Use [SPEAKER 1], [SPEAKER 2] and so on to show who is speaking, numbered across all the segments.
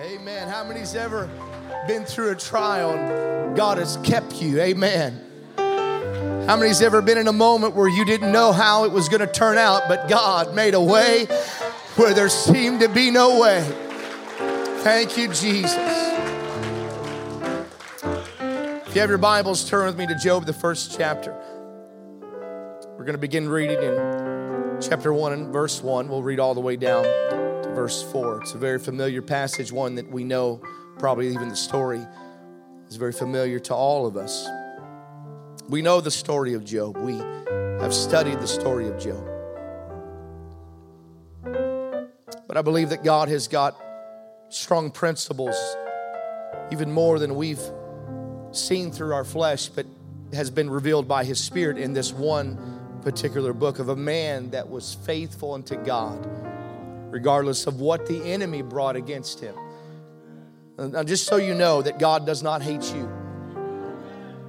[SPEAKER 1] Amen. How many's ever been through a trial and God has kept you? Amen. How many's ever been in a moment where you didn't know how it was going to turn out, but God made a way where there seemed to be no way? Thank you, Jesus. If you have your Bibles, turn with me to Job, the first chapter. We're going to begin reading in chapter 1 and verse 1. We'll read all the way down verse 4. It's a very familiar passage, one that we know, probably even the story is very familiar to all of us. We know the story of Job, we have studied the story of Job. But I believe that God has got strong principles, even more than we've seen through our flesh, but has been revealed by His Spirit in this one particular book of a man that was faithful unto God, regardless of what the enemy brought against him. Just so you know that God does not hate you,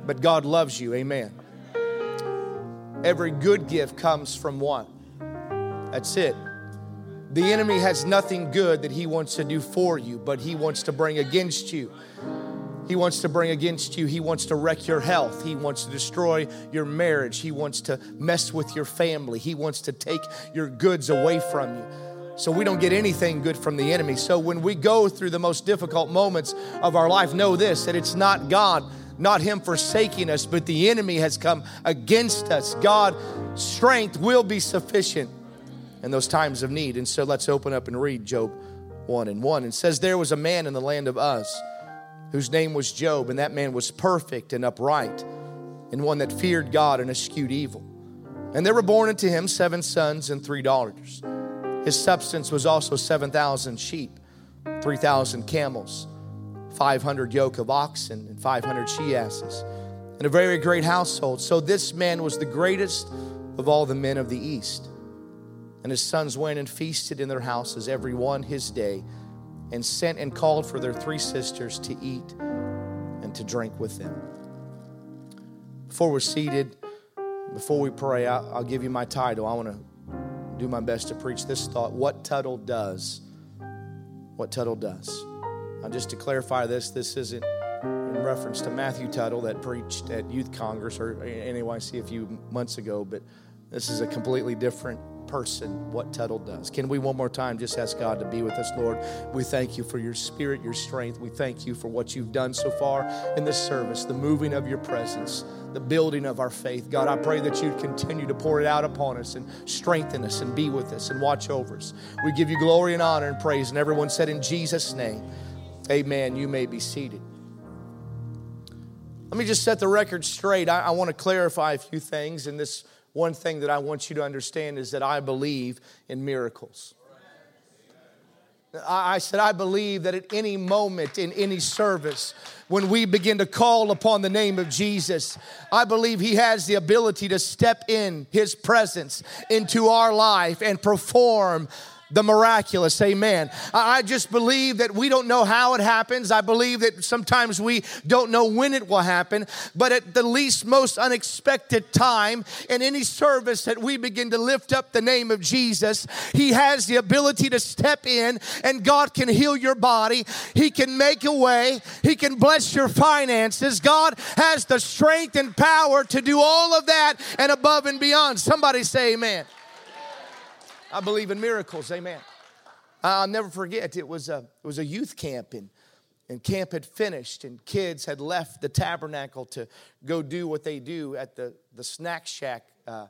[SPEAKER 1] but God loves you. Amen. Every good gift comes from one. That's it. The enemy has nothing good that he wants to do for you, but he wants to bring against you. He wants to bring against you. He wants to wreck your health. He wants to destroy your marriage. He wants to mess with your family. He wants to take your goods away from you. So we don't get anything good from the enemy. So when we go through the most difficult moments of our life, know this that it's not God, not Him forsaking us, but the enemy has come against us. God's strength will be sufficient in those times of need. And so let's open up and read Job 1 and 1. It says, There was a man in the land of Uz whose name was Job, and that man was perfect and upright, and one that feared God and eschewed evil. And there were born unto him seven sons and three daughters. His substance was also 7,000 sheep, 3,000 camels, 500 yoke of oxen, and 500 she asses, and a very great household. So this man was the greatest of all the men of the east. And his sons went and feasted in their houses, every one his day and sent and called for their three sisters to eat and to drink with them. Before we're seated, before we pray, I'll, give you my title. I want to do my best to preach this thought What Tuttle Does. What Tuttle Does. Now, just to clarify this, this isn't in reference to Matthew Tuttle that preached at Youth Congress or NAYC a few months ago, but this is a completely different person what Tuttle does. Can we one more time just ask God to be with us, Lord? We thank you for your spirit, your strength. We thank you for what you've done so far in this service, the moving of your presence, the building of our faith. God, I pray that you'd continue to pour it out upon us and strengthen us and be with us and watch over us. We give you glory and honor and praise. And everyone said, In Jesus' name, amen. You may be seated. Let me just set the record straight. I, I want to clarify a few things in this one thing that I want you to understand is that I believe in miracles. I said, I believe that at any moment in any service, when we begin to call upon the name of Jesus, I believe He has the ability to step in His presence into our life and perform the miraculous. Amen. I just believe that we don't know how it happens. I believe that sometimes we don't know when it will happen, but at the least most unexpected time in any service that we begin to lift up the name of Jesus, He has the ability to step in and God can heal your body. He can make a way. He can bless your finances. God has the strength and power to do all of that and above and beyond. Somebody say amen. I believe in miracles. Amen. I'll never forget. It was a it was a youth camp and and camp had finished and kids had left the tabernacle to go do what they do at the the snack shack. Uh,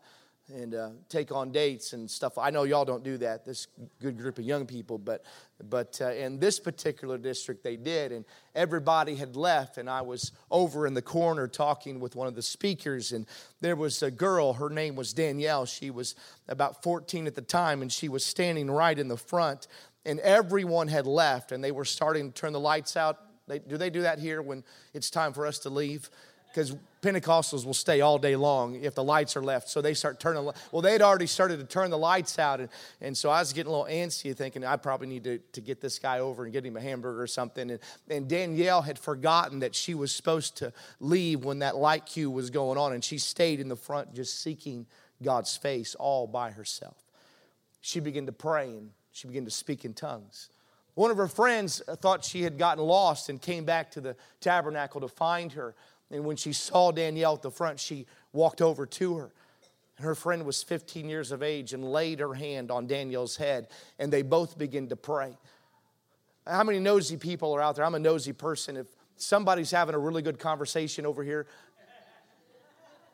[SPEAKER 1] and uh, take on dates and stuff. I know y'all don't do that. This good group of young people, but but uh, in this particular district they did, and everybody had left, and I was over in the corner talking with one of the speakers, and there was a girl. Her name was Danielle. She was about 14 at the time, and she was standing right in the front and everyone had left and they were starting to turn the lights out. They, do they do that here when it's time for us to leave? Because Pentecostals will stay all day long if the lights are left. So they start turning. Well, they'd already started to turn the lights out, and, and so I was getting a little antsy, thinking I probably need to, to get this guy over and get him a hamburger or something. And, and Danielle had forgotten that she was supposed to leave when that light cue was going on, and she stayed in the front just seeking God's face all by herself. She began to pray and she began to speak in tongues. One of her friends thought she had gotten lost and came back to the tabernacle to find her. And when she saw Danielle at the front, she walked over to her. And her friend was 15 years of age and laid her hand on Danielle's head, and they both began to pray. How many nosy people are out there? I'm a nosy person. If somebody's having a really good conversation over here,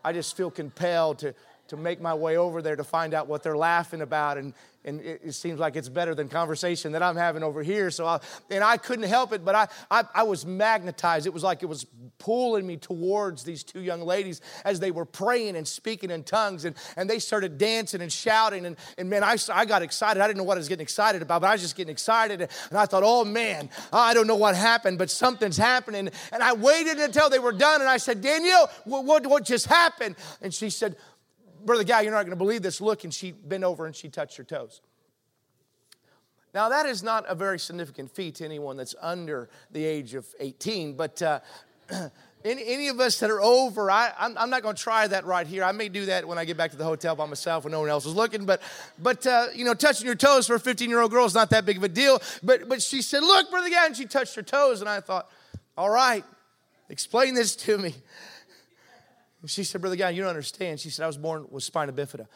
[SPEAKER 1] I just feel compelled to, to make my way over there to find out what they're laughing about and, and it, it, seems like it's better than conversation that I'm having over here. So, I, and I couldn't help it, but I, I, I was magnetized. It was like it was pulling me towards these two young ladies as they were praying and speaking in tongues, and, and they started dancing and shouting. And, and man, I, I got excited. I didn't know what I was getting excited about, but I was just getting excited. And I thought, oh man, I don't know what happened, but something's happening. And I waited until they were done, and I said, Danielle, what, what, what just happened? And she said, Brother Guy, you're not going to believe this. Look, and she bent over and she touched her toes. Now, that is not a very significant feat to anyone that's under the age of 18, but uh, any, any of us that are over, I, I'm, I'm not going to try that right here. I may do that when I get back to the hotel by myself when no one else is looking, but, but uh, you know, touching your toes for a 15 year old girl is not that big of a deal. But, but she said, Look, Brother Guy, and she touched her toes, and I thought, All right, explain this to me. She said, Brother Guy, you don't understand. She said, I was born with spina bifida,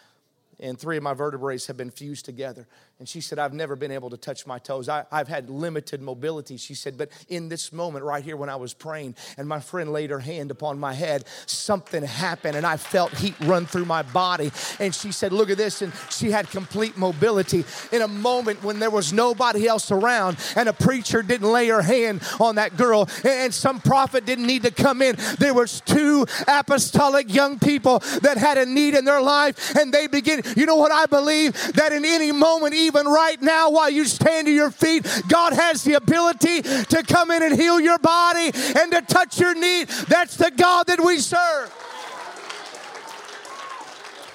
[SPEAKER 1] and three of my vertebrae have been fused together. And she said, I've never been able to touch my toes. I, have had limited mobility. She said, but in this moment right here when I was praying and my friend laid her hand upon my head, something happened and I felt heat run through my body. And she said, Look at this. And she had complete mobility in a moment when there was nobody else around and a preacher didn't lay her hand on that girl and some prophet didn't need to come in. There was two apostolic young people that had a need in their life and they begin, you know what I believe? That in any moment, even even right now while you stand to your feet, God has the ability to come in and heal your body and to touch your need. That's the God that we serve.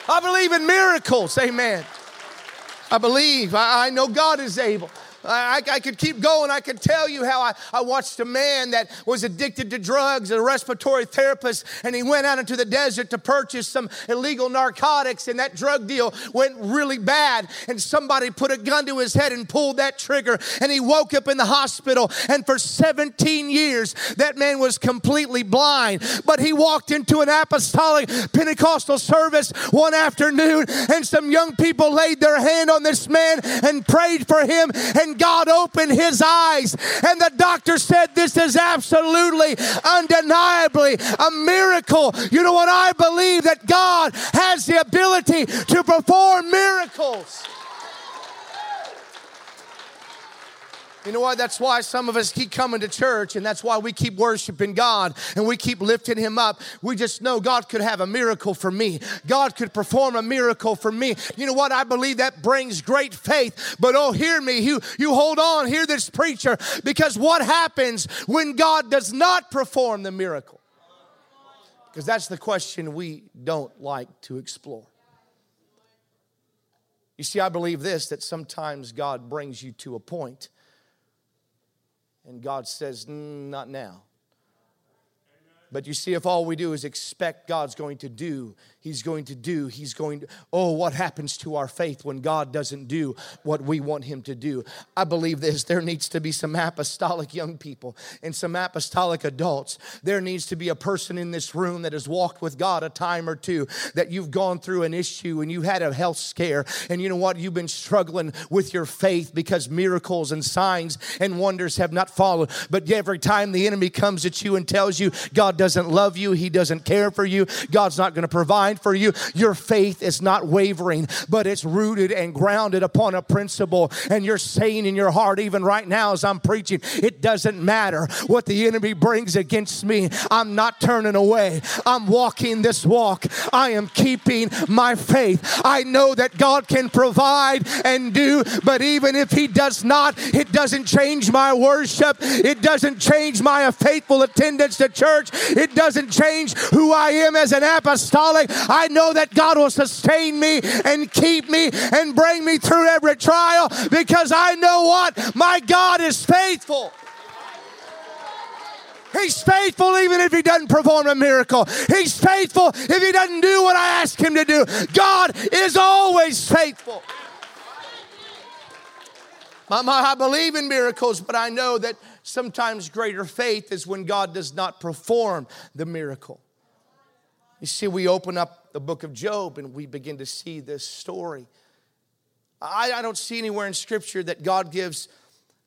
[SPEAKER 1] I believe in miracles. Amen. I believe. I, I know God is able. I, I, could keep going. I could tell you how I, I watched a man that was addicted to drugs, a respiratory therapist, and he went out into the desert to purchase some illegal narcotics, and that drug deal went really bad. And somebody put a gun to his head and pulled that trigger, and he woke up in the hospital. And for 17 years, that man was completely blind. But he walked into an apostolic Pentecostal service one afternoon, and some young people laid their hand on this man and prayed for him. And God opened his eyes. And the doctor said, This is absolutely, undeniably a miracle. You know what? I believe that God has the ability to perform miracles. You know what? That's why some of us keep coming to church, and that's why we keep worshiping God and we keep lifting Him up. We just know God could have a miracle for me. God could perform a miracle for me. You know what? I believe that brings great faith. But oh, hear me. You, you hold on, hear this preacher, because what happens when God does not perform the miracle? Because that's the question we don't like to explore. You see, I believe this that sometimes God brings you to a point and God says, Not now. But you see, if all we do is expect God's going to do, He's going to do, He's going to, oh, what happens to our faith when God doesn't do what we want Him to do? I believe this. There needs to be some apostolic young people and some apostolic adults. There needs to be a person in this room that has walked with God a time or two, that you've gone through an issue and you had a health scare, and you know what? You've been struggling with your faith because miracles and signs and wonders have not followed. But every time the enemy comes at you and tells you, God doesn't love you, He doesn't care for you, God's not going to provide for you. Your faith is not wavering, but it's rooted and grounded upon a principle. And you're saying in your heart, even right now as I'm preaching, it doesn't matter what the enemy brings against me. I'm not turning away. I'm walking this walk. I am keeping my faith. I know that God can provide and do, but even if He does not, it doesn't change my worship. It doesn't change my faithful attendance to church. It doesn't change who I am as an apostolic. I know that God will sustain me and keep me and bring me through every trial because I know what? My God is faithful. He's faithful even if he doesn't perform a miracle. He's faithful if he doesn't do what I ask him to do. God is always faithful. My, I believe in miracles, but I know that sometimes greater faith is when God does not perform the miracle. You see, we open up the book of Job and we begin to see this story. I, I don't see anywhere in Scripture that God gives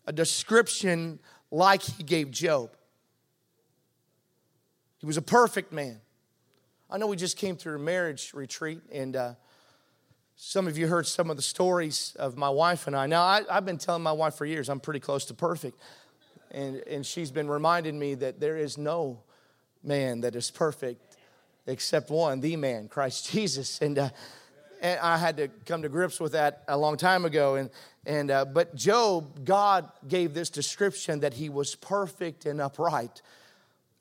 [SPEAKER 1] a description like He gave Job. He was a perfect man. I know we just came through a marriage retreat, and uh, some of you heard some of the stories of my wife and I. Now, I, have been telling my wife for years I'm pretty close to perfect. And, and she's been reminding me that there is no man that is perfect except one, the man, Christ Jesus. And, uh, and I had to come to grips with that a long time ago. And, and, uh, but Job, God gave this description that he was perfect and upright.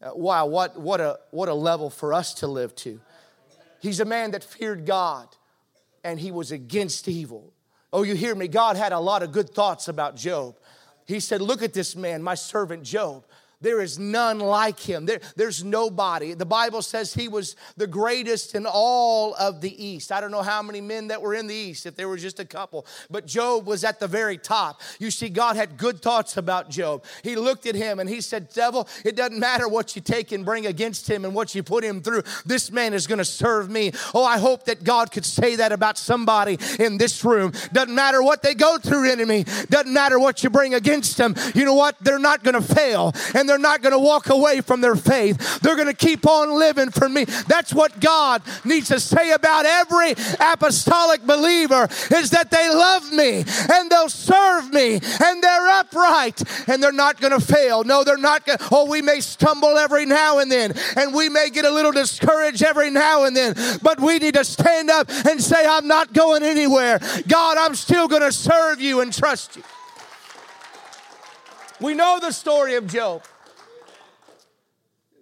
[SPEAKER 1] Uh, wow, what, what, a, what a level for us to live to. He's a man that feared God and he was against evil. Oh, you hear me? God had a lot of good thoughts about Job. He said, Look at this man, my servant Job. There is none like him. There, there's nobody. The Bible says he was the greatest in all of the East. I don't know how many men that were in the East, if there was just a couple, but Job was at the very top. You see, God had good thoughts about Job. He looked at him and he said, Devil, it doesn't matter what you take and bring against him and what you put him through. This man is going to serve me. Oh, I hope that God could say that about somebody in this room. Doesn't matter what they go through, enemy. Doesn't matter what you bring against them. You know what? They're not going to fail. And they're not going to walk away from their faith. They're going to keep on living for me. That's what God needs to say about every apostolic believer is that they love me and they'll serve me and they're upright and they're not going to fail. No, they're not going to. Oh, we may stumble every now and then and we may get a little discouraged every now and then, but we need to stand up and say, I'm not going anywhere. God, I'm still going to serve you and trust you. We know the story of Job.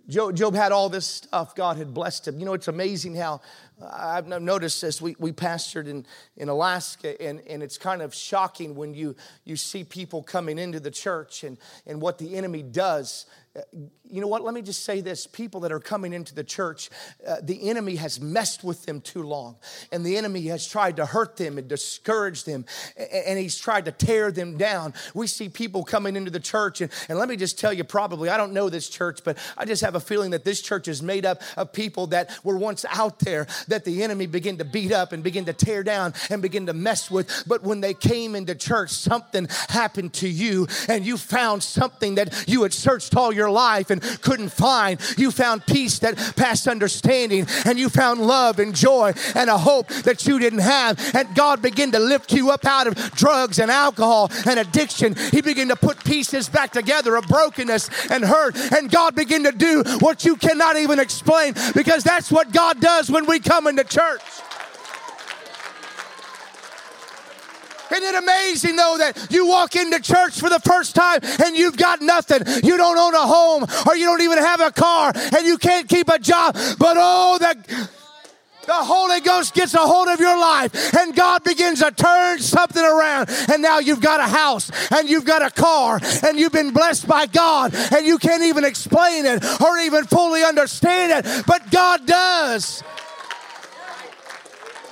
[SPEAKER 1] Job, Job had all this stuff. God had blessed him. You know, it's amazing how uh, I've noticed this. We, we pastored in, in Alaska, and, and it's kind of shocking when you, you see people coming into the church and, and what the enemy does uh, you know what? Let me just say this people that are coming into the church, uh, the enemy has messed with them too long. And the enemy has tried to hurt them and discourage them. And he's tried to tear them down. We see people coming into the church. And, and let me just tell you, probably, I don't know this church, but I just have a feeling that this church is made up of people that were once out there that the enemy began to beat up and begin to tear down and begin to mess with. But when they came into church, something happened to you and you found something that you had searched all your life and couldn't find. You found peace that passed understanding, and you found love and joy and a hope that you didn't have. And God began to lift you up out of drugs and alcohol and addiction. He began to put pieces back together of brokenness and hurt. And God began to do what you cannot even explain because that's what God does when we come into church. Isn't it amazing though that you walk into church for the first time and you've got nothing? You don't own a home or you don't even have a car and you can't keep a job. But oh, the, the Holy Ghost gets a hold of your life and God begins to turn something around. And now you've got a house and you've got a car and you've been blessed by God and you can't even explain it or even fully understand it. But God does.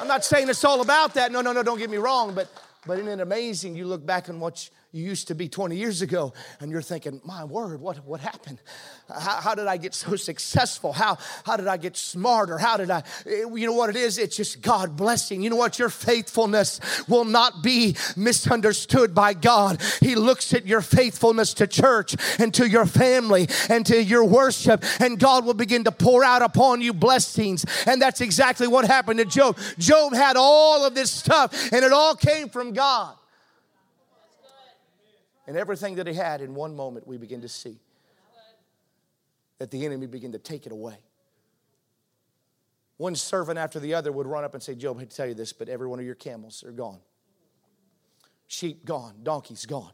[SPEAKER 1] I'm not saying it's all about that. No, no, no, don't get me wrong. But but isn't it amazing? You look back on what you used to be 20 years ago. And you're thinking, my word, what, what happened? How, how did I get so successful? How, how did I get smarter? How did I, eh, you know what it is? It's just God blessing. You know what? Your faithfulness will not be misunderstood by God. He looks at your faithfulness to church and to your family and to your worship, and God will begin to pour out upon you blessings. And that's exactly what happened to Job. Job had all of this stuff, and it all came from God. And everything that he had in one moment, we begin to see that the enemy began to take it away. One servant after the other would run up and say, Job, I hate to tell you this, but every one of your camels are gone. Sheep gone, donkeys gone.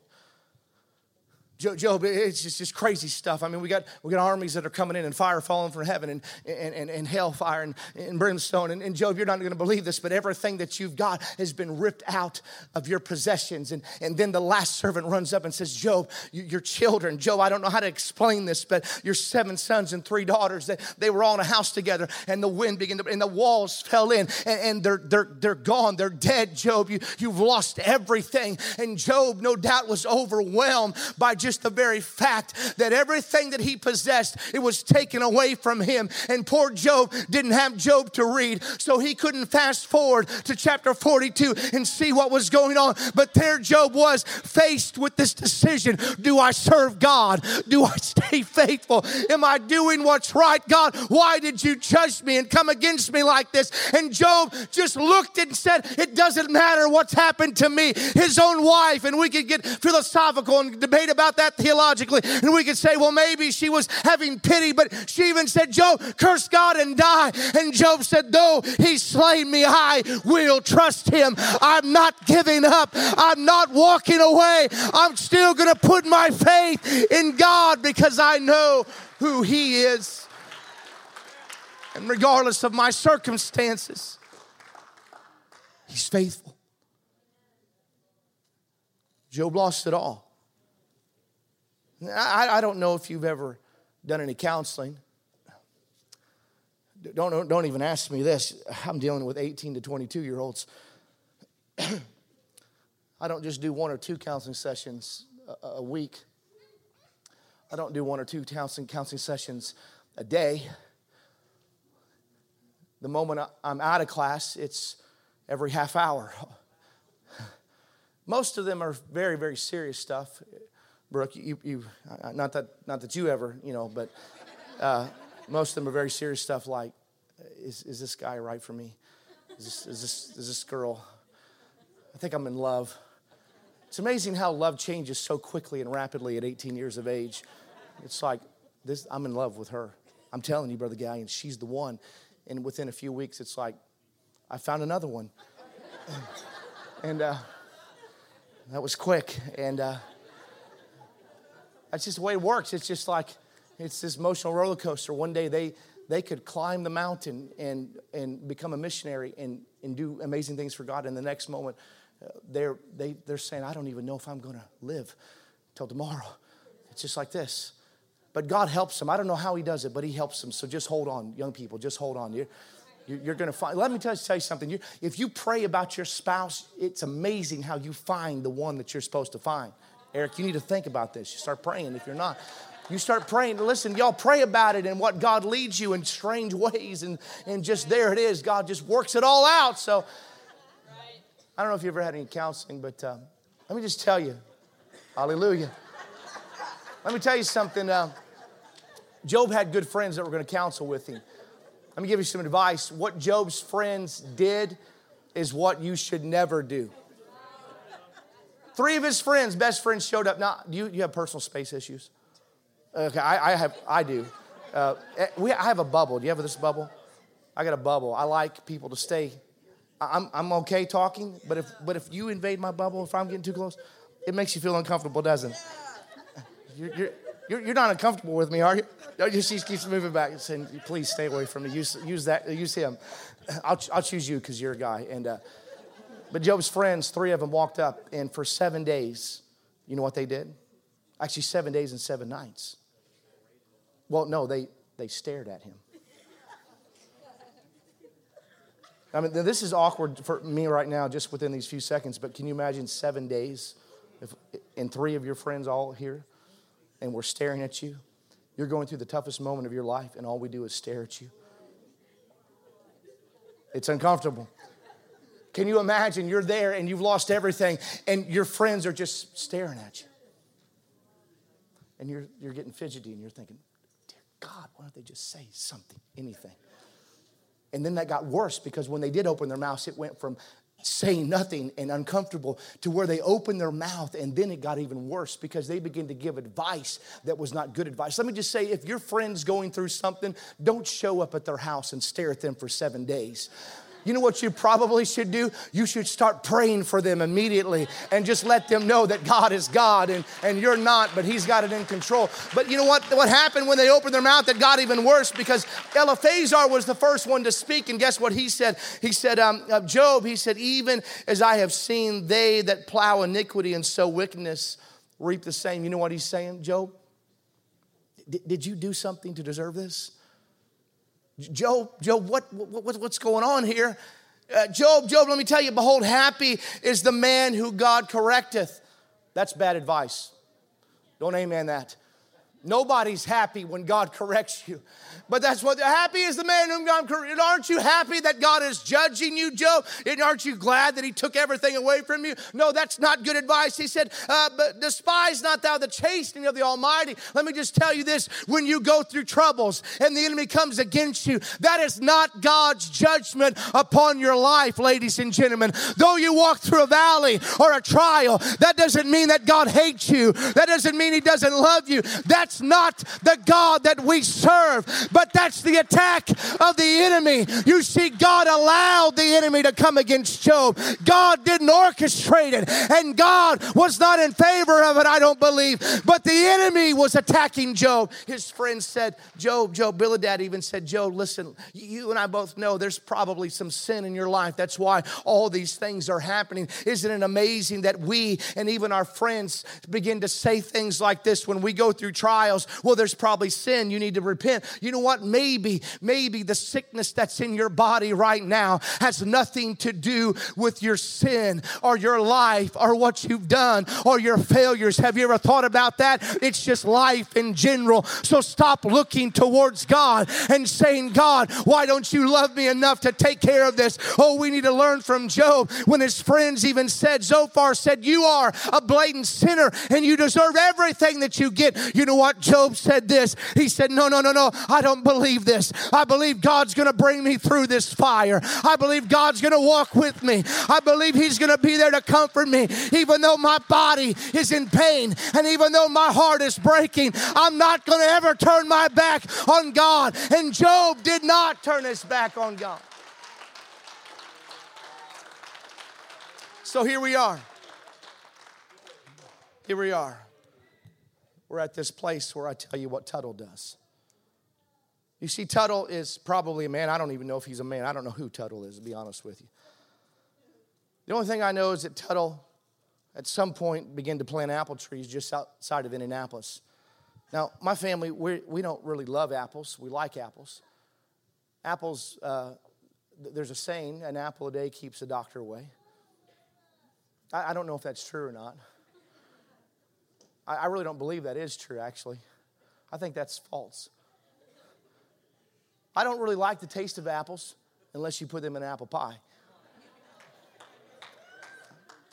[SPEAKER 1] Job, it's just, just crazy stuff. I mean, we got, we got armies that are coming in and fire falling from heaven and, and, and, and hellfire and, and brimstone. And, and Job, you're not going to believe this, but everything that you've got has been ripped out of your possessions. And, and then the last servant runs up and says, Job, you, your children, Job, I don't know how to explain this, but your seven sons and three daughters, they, they were all in a house together and the wind began to, and the walls fell in and, and they're, they're, they're gone. They're dead, Job. You, you've lost everything. And Job, no doubt, was overwhelmed by just just the very fact that everything that he possessed, it was taken away from him. And poor Job didn't have Job to read, so he couldn't fast forward to chapter 42 and see what was going on. But there Job was faced with this decision Do I serve God? Do I stay faithful? Am I doing what's right? God, why did you judge me and come against me like this? And Job just looked and said, It doesn't matter what's happened to me. His own wife, and we could get philosophical and debate about that theologically. And we could say, well, maybe she was having pity, but she even said, Job, curse God and die. And Job said, though he slain me, I will trust him. I'm not giving up. I'm not walking away. I'm still going to put my faith in God because I know who he is. And regardless of my circumstances, he's faithful. Job lost it all. I, I don't know if you've ever done any counseling. Don't, don't even ask me this. I'm dealing with 18 to 22 year olds. I don't just do one or two counseling sessions a, a week. I don't do one or two counseling, counseling sessions a day. The moment I'm out of class, it's every half hour. Most of them are very, very serious stuff. Brooke, you, you uh, not that not that you ever, you know, but uh, most of them are very serious stuff like, is, is this guy right for me? Is this, is this is this girl? I think I'm in love. It's amazing how love changes so quickly and rapidly at 18 years of age. It's like this. I'm in love with her. I'm telling you, brother Guy, and she's the one. And within a few weeks, it's like I found another one, and uh, that was quick. And uh, that's just the way it works. It's just like it's this emotional roller coaster. One day they they could climb the mountain and and become a missionary and and do amazing things for God. And the next moment, uh, they're they they're saying, I don't even know if I'm going to live till tomorrow. It's just like this. But God helps them. I don't know how He does it, but He helps them. So just hold on, young people. Just hold on. You're, you're going to find. Let me tell you, tell you something. You, if you pray about your spouse, it's amazing how you find the one that you're supposed to find. Eric, you need to think about this. You start praying if you're not. You start praying. Listen, y'all pray about it and what God leads you in strange ways. And, and just there it is. God just works it all out. So I don't know if you ever had any counseling, but uh, let me just tell you, hallelujah. Let me tell you something. Uh, Job had good friends that were going to counsel with him. Let me give you some advice. What Job's friends did is what you should never do. Three of his friends, best friends, showed up. Now, do you, you have personal space issues? Okay, I, I have. I do. Uh, eh, we, I have a bubble. Do you have this bubble? I got a bubble. I like people to stay. I'm, I'm okay talking, but if, but if you invade my bubble, if I'm getting too close, it makes you feel uncomfortable, doesn't it? You're, you're, you're, you're not uncomfortable with me, are you? No, she keeps moving back and saying, please stay away from me. Use, use that, use him. I'll, I'll choose you because you're a guy. And uh, but Job's friends, three of them walked up, and for seven days, you know what they did? Actually, seven days and seven nights. Well, no, they, they stared at him. I mean, this is awkward for me right now, just within these few seconds, but can you imagine seven days if, and three of your friends all here, and we're staring at you, you're going through the toughest moment of your life, and all we do is stare at you. It's uncomfortable. Can you imagine you're there and you've lost everything, and your friends are just staring at you? And you're, you're getting fidgety and you're thinking, Dear God, why don't they just say something, anything? And then that got worse because when they did open their mouths, it went from saying nothing and uncomfortable to where they opened their mouth and then it got even worse because they began to give advice that was not good advice. Let me just say if your friend's going through something, don't show up at their house and stare at them for 7 days. You know what you probably should do? You should start praying for them immediately and just let them know that God is God and, and you're not, but He's got it in control. But you know what? What happened when they opened their mouth that got even worse because Eliphazar was the first one to speak. And guess what he said? He said, um, uh, Job, he said, even as I have seen they that plow iniquity and sow wickedness reap the same. You know what he's saying, Job? D- did you do something to deserve this? Job, Job, what, what, what's going on here? Uh, Job, Job, let me tell you, behold, happy is the man who God correcteth. That's bad advice. Don't amen that. Nobody's happy when God corrects you. But that's what happy is the man whom God corrects. Aren't you happy that God is judging you, Job? And aren't you glad that He took everything away from you? No, that's not good advice. He said, uh, "But despise not thou the chastening of the Almighty." Let me just tell you this: when you go through troubles and the enemy comes against you, that is not God's judgment upon your life, ladies and gentlemen. Though you walk through a valley or a trial, that doesn't mean that God hates you. That doesn't mean He doesn't love you. That's not the God that we serve. But but that's the attack of the enemy. You see, God allowed the enemy to come against Job. God didn't orchestrate it, and God was not in favor of it, I don't believe. But the enemy was attacking Job. His friends said, Job, Job, Bildad even said, Job, listen, you and I both know there's probably some sin in your life. That's why all these things are happening. Isn't it amazing that we and even our friends begin to say things like this when we go through trials? Well, there's probably sin. You need to repent. You know what? what? Maybe, maybe the sickness that's in your body right now has nothing to do with your sin or your life or what you've done or your failures. Have you ever thought about that? It's just life in general. So stop looking towards God and saying, God, why don't you love me enough to take care of this? Oh, we need to learn from Job when his friends even said, Zophar said, You are a blatant sinner and you deserve everything that you get. You know what? Job said this. He said, No, no, no, no. I don't believe this. I believe God's going to bring me through this fire. I believe God's going to walk with me. I believe He's going to be there to comfort me, even though my body is in pain and even though my heart is breaking. I'm not going to ever turn my back on God. And Job did not turn his back on God. So here we are. Here we are. We're at this place where I tell you what Tuttle does. You see, Tuttle is probably a man. I don't even know if he's a man. I don't know who Tuttle is, to be honest with you. The only thing I know is that Tuttle, at some point, began to plant apple trees just outside of Indianapolis. Now, my family, we're, we do not really love apples. We like apples. Apples, uh, there's a saying, an apple a day keeps the doctor away. I, I don't know if that's true or not. I, I really don't believe that is true, actually. I think that's false. I don't really like the taste of apples unless you put them in apple pie.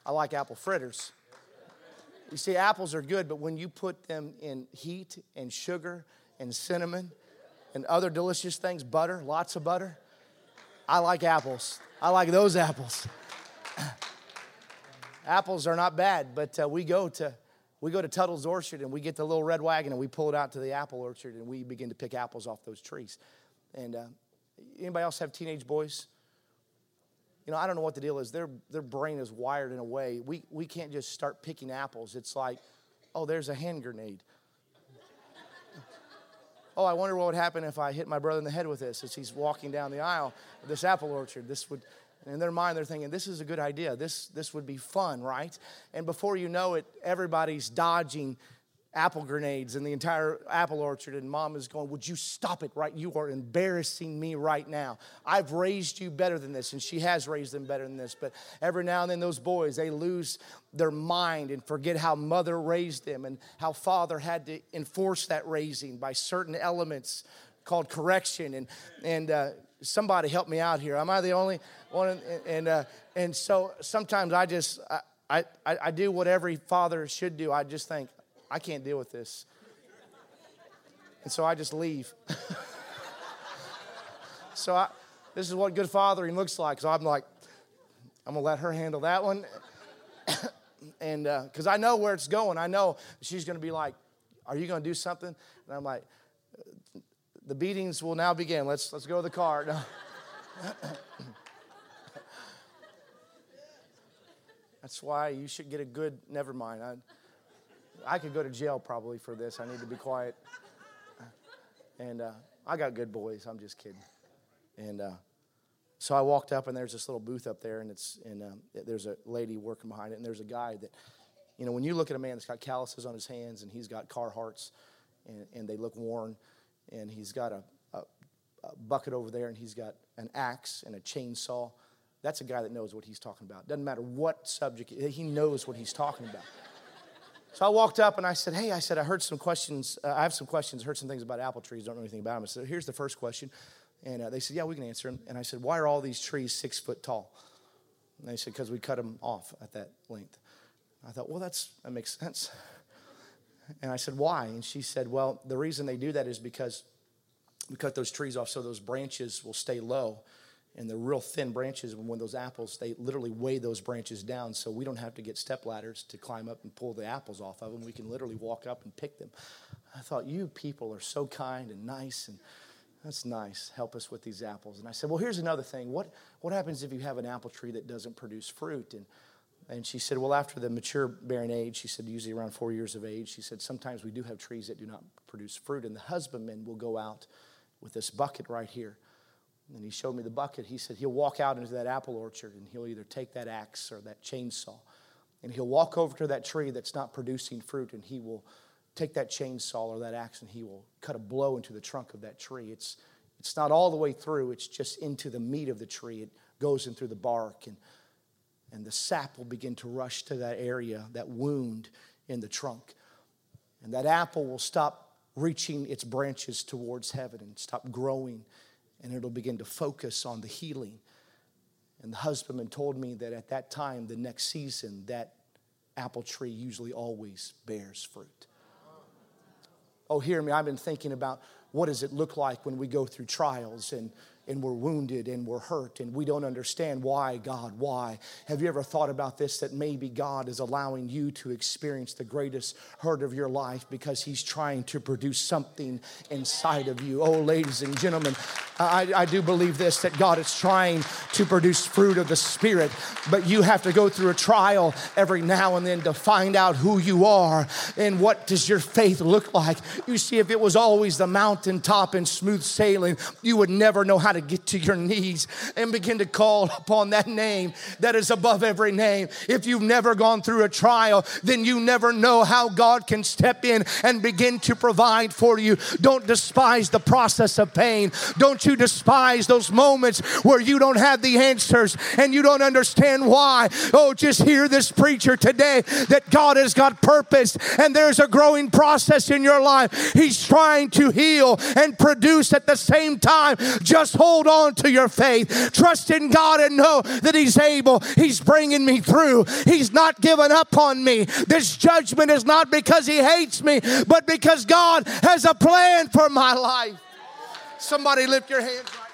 [SPEAKER 1] I like apple fritters. You see, apples are good, but when you put them in heat and sugar and cinnamon and other delicious things, butter, lots of butter, I like apples. I like those apples. apples are not bad, but uh, we go to we go to Tuttle's orchard and we get the little red wagon and we pull it out to the apple orchard and we begin to pick apples off those trees. And uh, anybody else have teenage boys? You know, I don't know what the deal is. Their, their brain is wired in a way. We, we can't just start picking apples. It's like, oh, there's a hand grenade. oh, I wonder what would happen if I hit my brother in the head with this as he's walking down the aisle of this apple orchard. This would, in their mind, they're thinking, this is a good idea. This, this would be fun, right? And before you know it, everybody's dodging apple grenades in the entire apple orchard. And mom is going, Would you stop it right? You are embarrassing me right now. I've raised you better than this. And she has raised them better than this. But every now and then, those boys, they lose their mind and forget how mother raised them and how father had to enforce that raising by certain elements called correction. And, and uh, somebody help me out here. Am I the only one? And, uh, and so sometimes I just, I, I, I do what every father should do. I just think, I can't deal with this. And so I just leave. so I, this is what good fathering looks like. So I'm like, I'm gonna let her handle that one. and because uh, I know where it's going, I know she's gonna be like, Are you gonna do something? And I'm like, The beatings will now begin. Let's, let's go to the car. That's why you should get a good, never mind. I, I could go to jail probably for this. I need to be quiet. And uh, I got good boys. I'm just kidding. And uh, so I walked up, and there's this little booth up there, and it's and um, there's a lady working behind it, and there's a guy that, you know, when you look at a man that's got calluses on his hands, and he's got Carhartts, and, and they look worn, and he's got a, a, a bucket over there, and he's got an axe and a chainsaw. That's a guy that knows what he's talking about. Doesn't matter what subject, he knows what he's talking about. So I walked up and I said, Hey, I said, I heard some questions. Uh, I have some questions, heard some things about apple trees, don't know anything about them. Said, Here's the first question. And uh, they said, Yeah, we can answer them. And I said, Why are all these trees six foot tall? And they said, Because we cut them off at that length. I thought, Well, that's, that makes sense. And I said, Why? And she said, Well, the reason they do that is because we cut those trees off so those branches will stay low. And the real thin branches. And when those apples they literally weigh those branches down. So we don't have to get step ladders to climb up and pull the apples off of them we can literally walk up and pick them. I thought you people are so kind and nice and that's nice. Help us with these apples. And i said well here's another thing. What, what happens if you have an apple tree that doesn't produce fruit? And and she said, Well, after the mature bearing age, she said, usually around four years of age, she said, Sometimes we do have trees that do not produce fruit. And the husbandman will go out with this bucket right here and he showed me the bucket. He said he'll walk out into that apple orchard and he'll either take that axe or that chainsaw and he'll walk over to that tree that's not producing fruit and he will take that chainsaw or that axe and he will cut a blow into the trunk of that tree. It's, it's not all the way through, it's just into the meat of the tree. It goes in through the bark and, and the sap will begin to rush to that area, that wound in the trunk. And that apple will stop reaching its branches towards heaven and stop growing and it'll begin to focus on the healing. And the husbandman told me that at that time, the next season, that apple tree usually always bears fruit. Oh, hear me, I've been thinking about what does it look like when we go through trials and and we're wounded and we're hurt and we don't understand why, God, why. Have you ever thought about this that maybe God is allowing you to experience the greatest hurt of your life because He's trying to produce something inside of you? Oh, ladies and gentlemen, I, I do believe this that God is trying to produce fruit of the Spirit, but you have to go through a trial every now and then to find out who you are and what does your faith look like. You see, if it was always the mountaintop and smooth sailing, you would never know how to get to your knees and begin to call upon that name that is above every name. If you've never gone through a trial, then you never know how God can step in and begin to provide for you. Don't despise the process of pain. Don't you despise those moments where you don't have the answers and you don't understand why. Oh, just hear this preacher today that God has got purpose and there's a growing process in your life. He's trying to heal and produce at the same time. Just hold hold on to your faith. Trust in God and know that He's able. He's bringing me through. He's not given up on me. This judgment is not because He hates me, but because God has a plan for my life. Somebody lift your hands right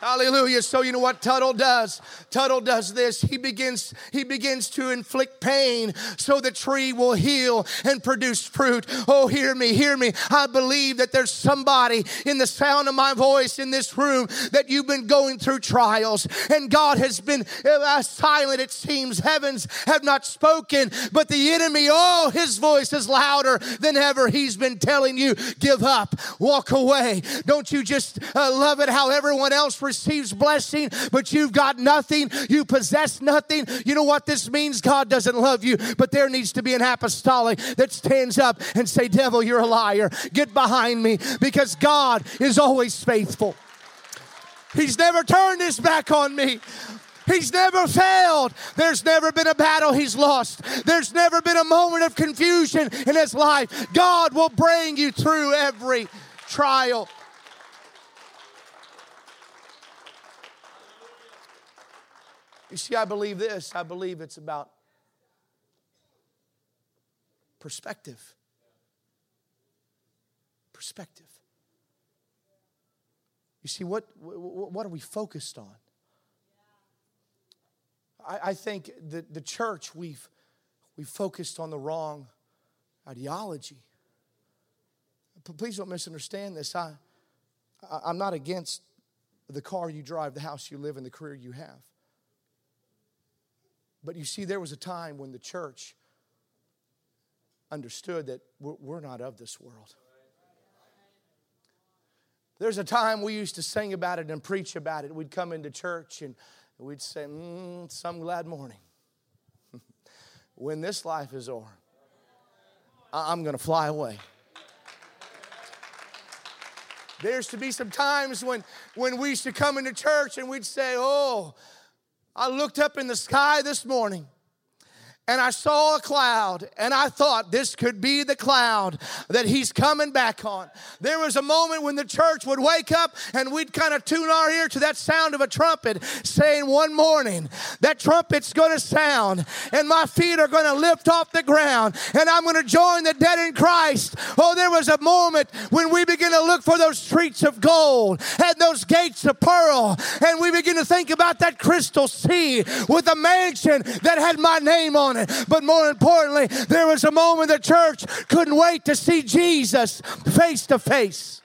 [SPEAKER 1] Hallelujah. So you know what Tuttle does? Tuttle does this. He begins, he begins to inflict pain so the tree will heal and produce fruit. Oh, hear me, hear me. I believe that there's somebody in the sound of my voice in this room that you've been going through trials and God has been uh, silent. It seems heavens have not spoken, but the enemy, oh, his voice is louder than ever. He's been telling you, give up, walk away. Don't you just uh, love it how everyone else receives blessing, but you've got nothing. You possess nothing. You know what this means? God doesn't love you, but there needs to be an apostolic that stands up and say, devil, you're a liar. Get behind me because God is always faithful. He's never turned his back on me. He's never failed. There's never been a battle he's lost. There's never been a moment of confusion in his life. God will bring you through every trial. You see, I believe this. I believe it's about perspective. Perspective. You see, what, what are we focused on? I, I think the, the church, we've, we've focused on the wrong ideology. Please don't misunderstand this. I, I'm not against the car you drive, the house you live in, the career you have. But you see, there was a time when the church understood that we're not of this world. There's a time we used to sing about it and preach about it. We'd come into church and we'd say, mm, Some glad morning. when this life is over, I'm going to fly away. There's to be some times when, when we used to come into church and we'd say, Oh, I looked up in the sky this morning and I saw a cloud, and I thought this could be the cloud that he's coming back on. There was a moment when the church would wake up and we'd kind of tune our ear to that sound of a trumpet saying, One morning, that trumpet's gonna sound, and my feet are gonna lift off the ground, and I'm gonna join the dead in Christ. Oh, there was a moment when we begin to look for those streets of gold and those gates of pearl, and we begin to think about that crystal sea with a mansion that had my name on it But more importantly, there was a moment the church couldn't wait to see Jesus face to face.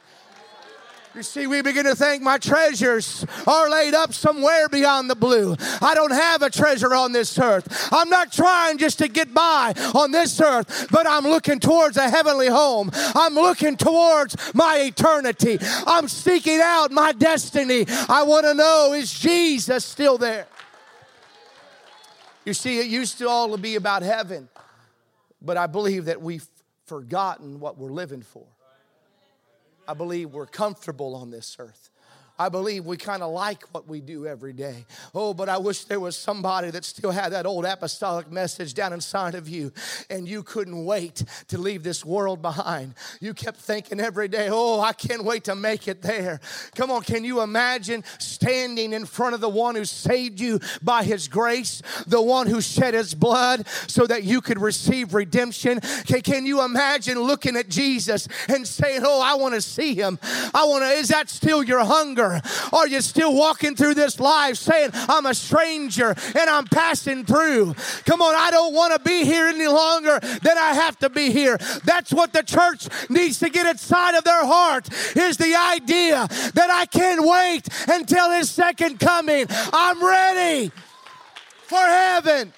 [SPEAKER 1] You see, we begin to think my treasures are laid up somewhere beyond the blue. I don't have a treasure on this earth. I'm not trying just to get by on this earth, but I'm looking towards a heavenly home. I'm looking towards my eternity. I'm seeking out my destiny. I want to know is Jesus still there? You see, it used to all be about heaven, but I believe that we've forgotten what we're living for. I believe we're comfortable on this earth. I believe we kind of like what we do every day. Oh, but I wish there was somebody that still had that old apostolic message down inside of you and you couldn't wait to leave this world behind. You kept thinking every day, oh, I can't wait to make it there. Come on, can you imagine standing in front of the one who saved you by his grace, the one who shed his blood so that you could receive redemption? Can, can you imagine looking at Jesus and saying, oh, I want to see him? I want to, is that still your hunger? Are you still walking through this life saying, I'm a stranger and I'm passing through? Come on, I don't want to be here any longer than I have to be here. That's what the church needs to get inside of their heart is the idea that I can't wait until his second coming. I'm ready for heaven.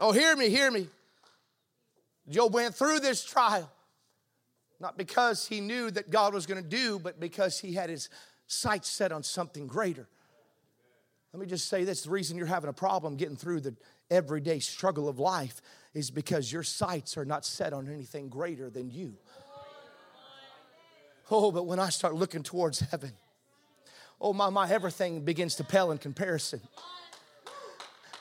[SPEAKER 1] Oh, hear me, hear me. Job went through this trial. Not because he knew that God was going to do, but because he had his sights set on something greater. Let me just say this the reason you're having a problem getting through the everyday struggle of life is because your sights are not set on anything greater than you. Oh, but when I start looking towards heaven, oh my, my, everything begins to pale in comparison.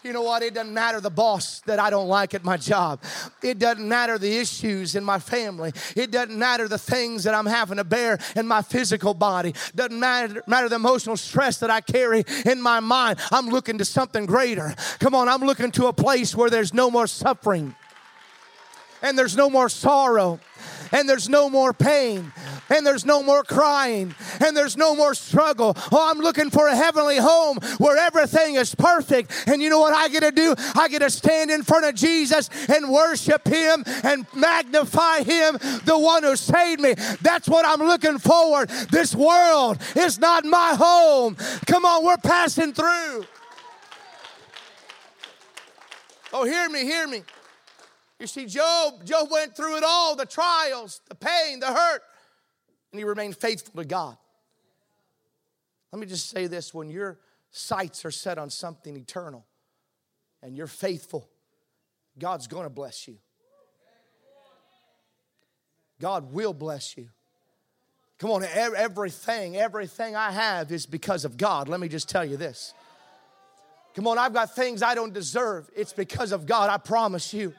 [SPEAKER 1] You know what? It doesn't matter the boss that I don't like at my job. It doesn't matter the issues in my family. It doesn't matter the things that I'm having to bear in my physical body. Doesn't matter, matter the emotional stress that I carry in my mind. I'm looking to something greater. Come on, I'm looking to a place where there's no more suffering and there's no more sorrow and there's no more pain and there's no more crying and there's no more struggle. Oh, I'm looking for a heavenly home where everything is perfect. And you know what I get to do? I get to stand in front of Jesus and worship Him and magnify Him, the one who saved me. That's what I'm looking forward. This world is not my home. Come on, we're passing through. Oh, hear me, hear me. You see, Job, Job went through it all the trials, the pain, the hurt. and he remained faithful to God. Let me just say this when your sights are set on something eternal and you're faithful, God's gonna bless you. God will bless you. Come on, everything, everything I have is because of God. Let me just tell you this. Come on, I've got things I don't deserve. It's because of God, I promise you.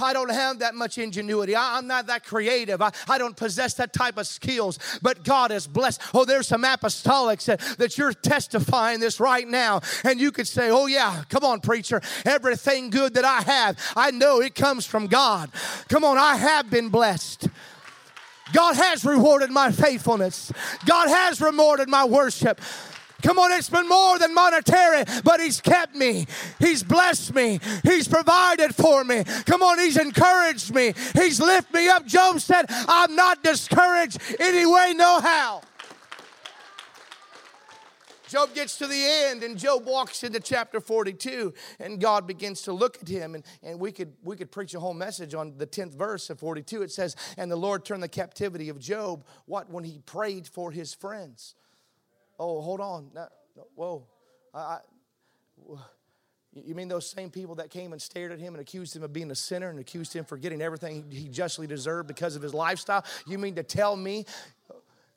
[SPEAKER 1] I don't have that much ingenuity. I, am not that creative. I, I don't possess that type of skills, but God has blessed. Oh, there's some apostolics that, that you're testifying this right now. And you could say, Oh, yeah, come on, preacher. Everything good that I have, I know it comes from God. Come on, I have been blessed. God has rewarded my faithfulness. God has rewarded my worship. Come on, it's been more than monetary, but He's kept me. He's blessed me. He's provided for me. Come on, He's encouraged me. He's lifted me up. Job said, I'm not discouraged any way, no how. Job gets to the end and Job walks into chapter 42 and God begins to look at him and, and we could we could preach a whole message on the 10th verse of 42 it says and the Lord turned the captivity of Job what when he prayed for his friends Oh, hold on. No, no, whoa. I, I, you mean those same people that came and stared at him and accused him of being a sinner and accused him for getting everything he justly deserved because of his lifestyle? You mean to tell me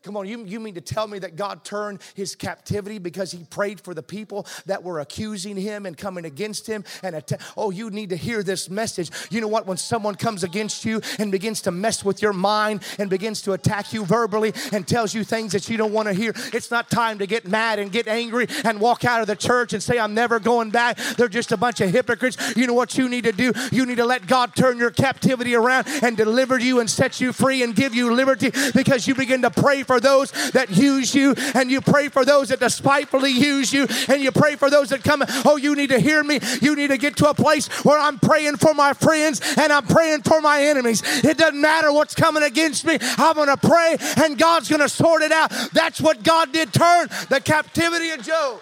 [SPEAKER 1] Come on, you, you mean to tell me that God turned his captivity because he prayed for the people that were accusing him and coming against him? And att- oh, you need to hear this message. You know what? When someone comes against you and begins to mess with your mind and begins to attack you verbally and tells you things that you don't want to hear, it's not time to get mad and get angry and walk out of the church and say, I'm never going back. They're just a bunch of hypocrites. You know what you need to do? You need to let God turn your captivity around and deliver you and set you free and give you liberty because you begin to pray for for those that use you, and you pray for those that despitefully use you, and you pray for those that come. Oh, you need to hear me. You need to get to a place where I'm praying for my friends and I'm praying for my enemies. It doesn't matter what's coming against me. I'm going to pray, and God's going to sort it out. That's what God did turn the captivity of Job.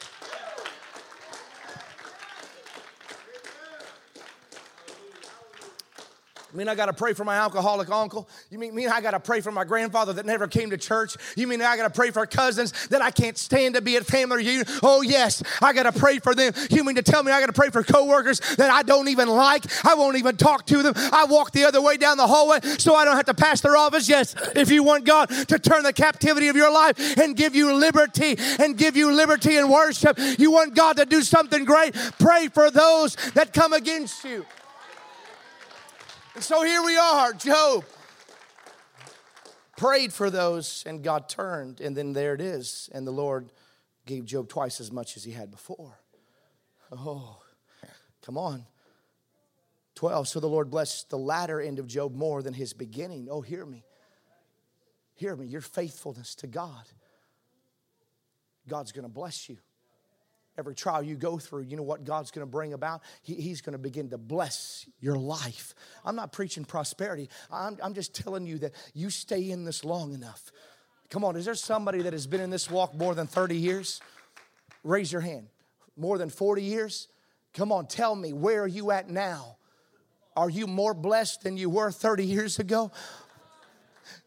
[SPEAKER 1] You mean I got to pray for my alcoholic uncle? You mean, mean I got to pray for my grandfather that never came to church? You mean I got to pray for cousins that I can't stand to be at family reunion? Oh, yes, I got to pray for them. You mean to tell me I got to pray for coworkers that I don't even like? I won't even talk to them. I walk the other way down the hallway so I don't have to pass their office. Yes, if you want God to turn the captivity of your life and give you liberty and give you liberty and worship, you want God to do something great, pray for those that come against you. And so here we are, Job prayed for those and God turned, and then there it is. And the Lord gave Job twice as much as he had before. Oh, come on. 12. So the Lord blessed the latter end of Job more than his beginning. Oh, hear me. Hear me. Your faithfulness to God. God's going to bless you every trial you go through, you know what God's going to bring about? He, he's going to begin to bless your life. I'm not preaching prosperity, I'm, I'm just telling you that you stay in this long enough. Come on, is there somebody that has been in this walk more than 30 years? Raise your hand. More than 40 years? Come on, tell me, where are you at now? Are you more blessed than you were 30 years ago?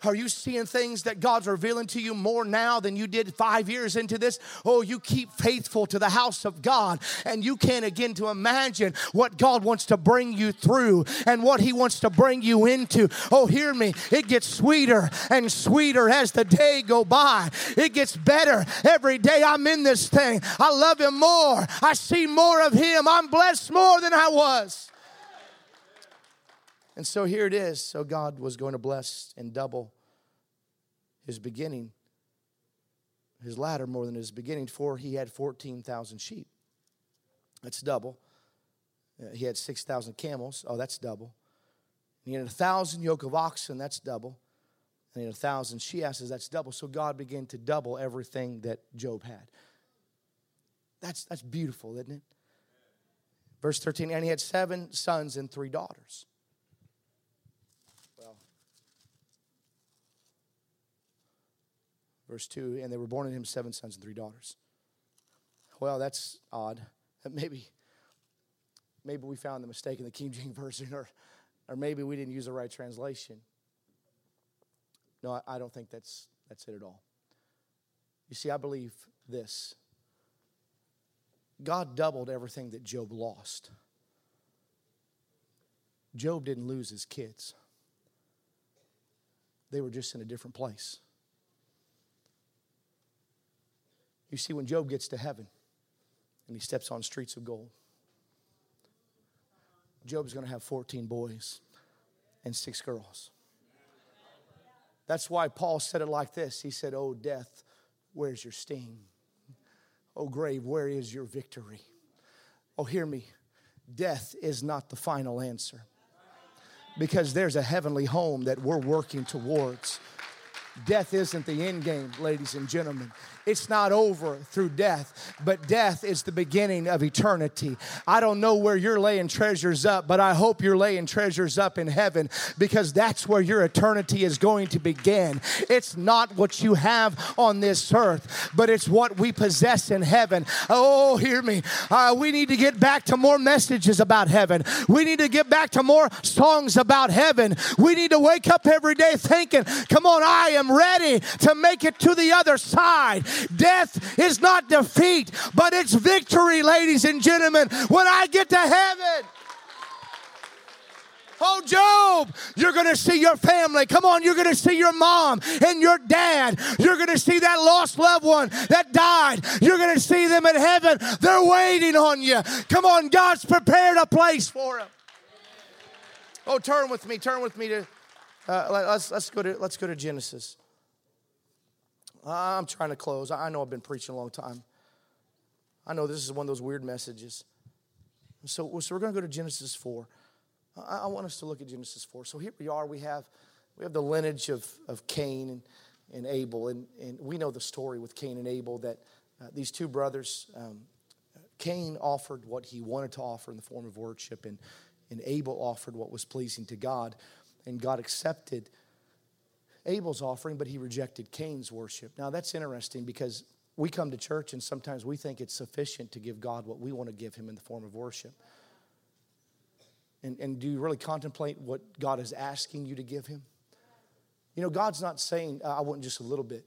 [SPEAKER 1] Are you seeing things that God's revealing to you more now than you did five years into this? Oh, you keep faithful to the house of God, and you can't begin to imagine what God wants to bring you through and what He wants to bring you into. Oh, hear me. It gets sweeter and sweeter as the day go by. It gets better every day I'm in this thing. I love Him more. I see more of Him. I'm blessed more than I was. And so here it is. So God was going to bless and double his beginning, his latter more than his beginning, for he had 14,000 sheep. That's double. Uh, he had 6,000 camels. Oh, that's double. And he had a thousand yoke of oxen. That's double. And he had a thousand she asses. That's double. So God began to double everything that Job had. That's, that's beautiful, isn't it? Verse 13, and he had seven sons and three daughters. Verse 2 And they were born in him seven sons and three daughters. Well, that's odd. Maybe, maybe we found the mistake in the King James Version, or, or maybe we didn't use the right translation. No, I, I don't think that's That's it at all. You see, I believe this God doubled everything that Job lost. Job didn't lose his kids, they were just in a different place. You see, when Job gets to heaven and he steps on streets of gold, Job's going to have 14 boys and six girls. That's why Paul said it like this He said, Oh, death, where's your sting? Oh, grave, where is your victory? Oh, hear me. Death is not the final answer because there's a heavenly home that we're working towards. Death isn't the end game, ladies and gentlemen. It's not over through death, but death is the beginning of eternity. I don't know where you're laying treasures up, but I hope you're laying treasures up in heaven because that's where your eternity is going to begin. It's not what you have on this earth, but it's what we possess in heaven. Oh, hear me. Uh, we need to get back to more messages about heaven. We need to get back to more songs about heaven. We need to wake up every day thinking, come on, I am ready to make it to the other side. Death is not defeat, but it's victory, ladies and gentlemen, when I get to heaven. Oh, Job, you're going to see your family. Come on, you're going to see your mom and your dad. You're going to see that lost loved one that died. You're going to see them in heaven. They're waiting on you. Come on, God's prepared a place for them. Oh, turn with me. Turn with me to. Uh, let's let's go to let's go to Genesis. I'm trying to close. I know I've been preaching a long time. I know this is one of those weird messages. So, so we're going to go to Genesis 4. I, I, want us to look at Genesis 4. So here we are. We have, we have the lineage of, of Cain and, and Abel. And, and we know the story with Cain and Abel that uh, these two brothers, um, Cain offered what he wanted to offer in the form of worship, and, and Abel offered what was pleasing to God. And God accepted Abel's offering, but he rejected Cain's worship. Now, that's interesting because we come to church and sometimes we think it's sufficient to give God what we want to give him in the form of worship. And, and do you really contemplate what God is asking you to give him? You know, God's not saying, uh, I want just a little bit.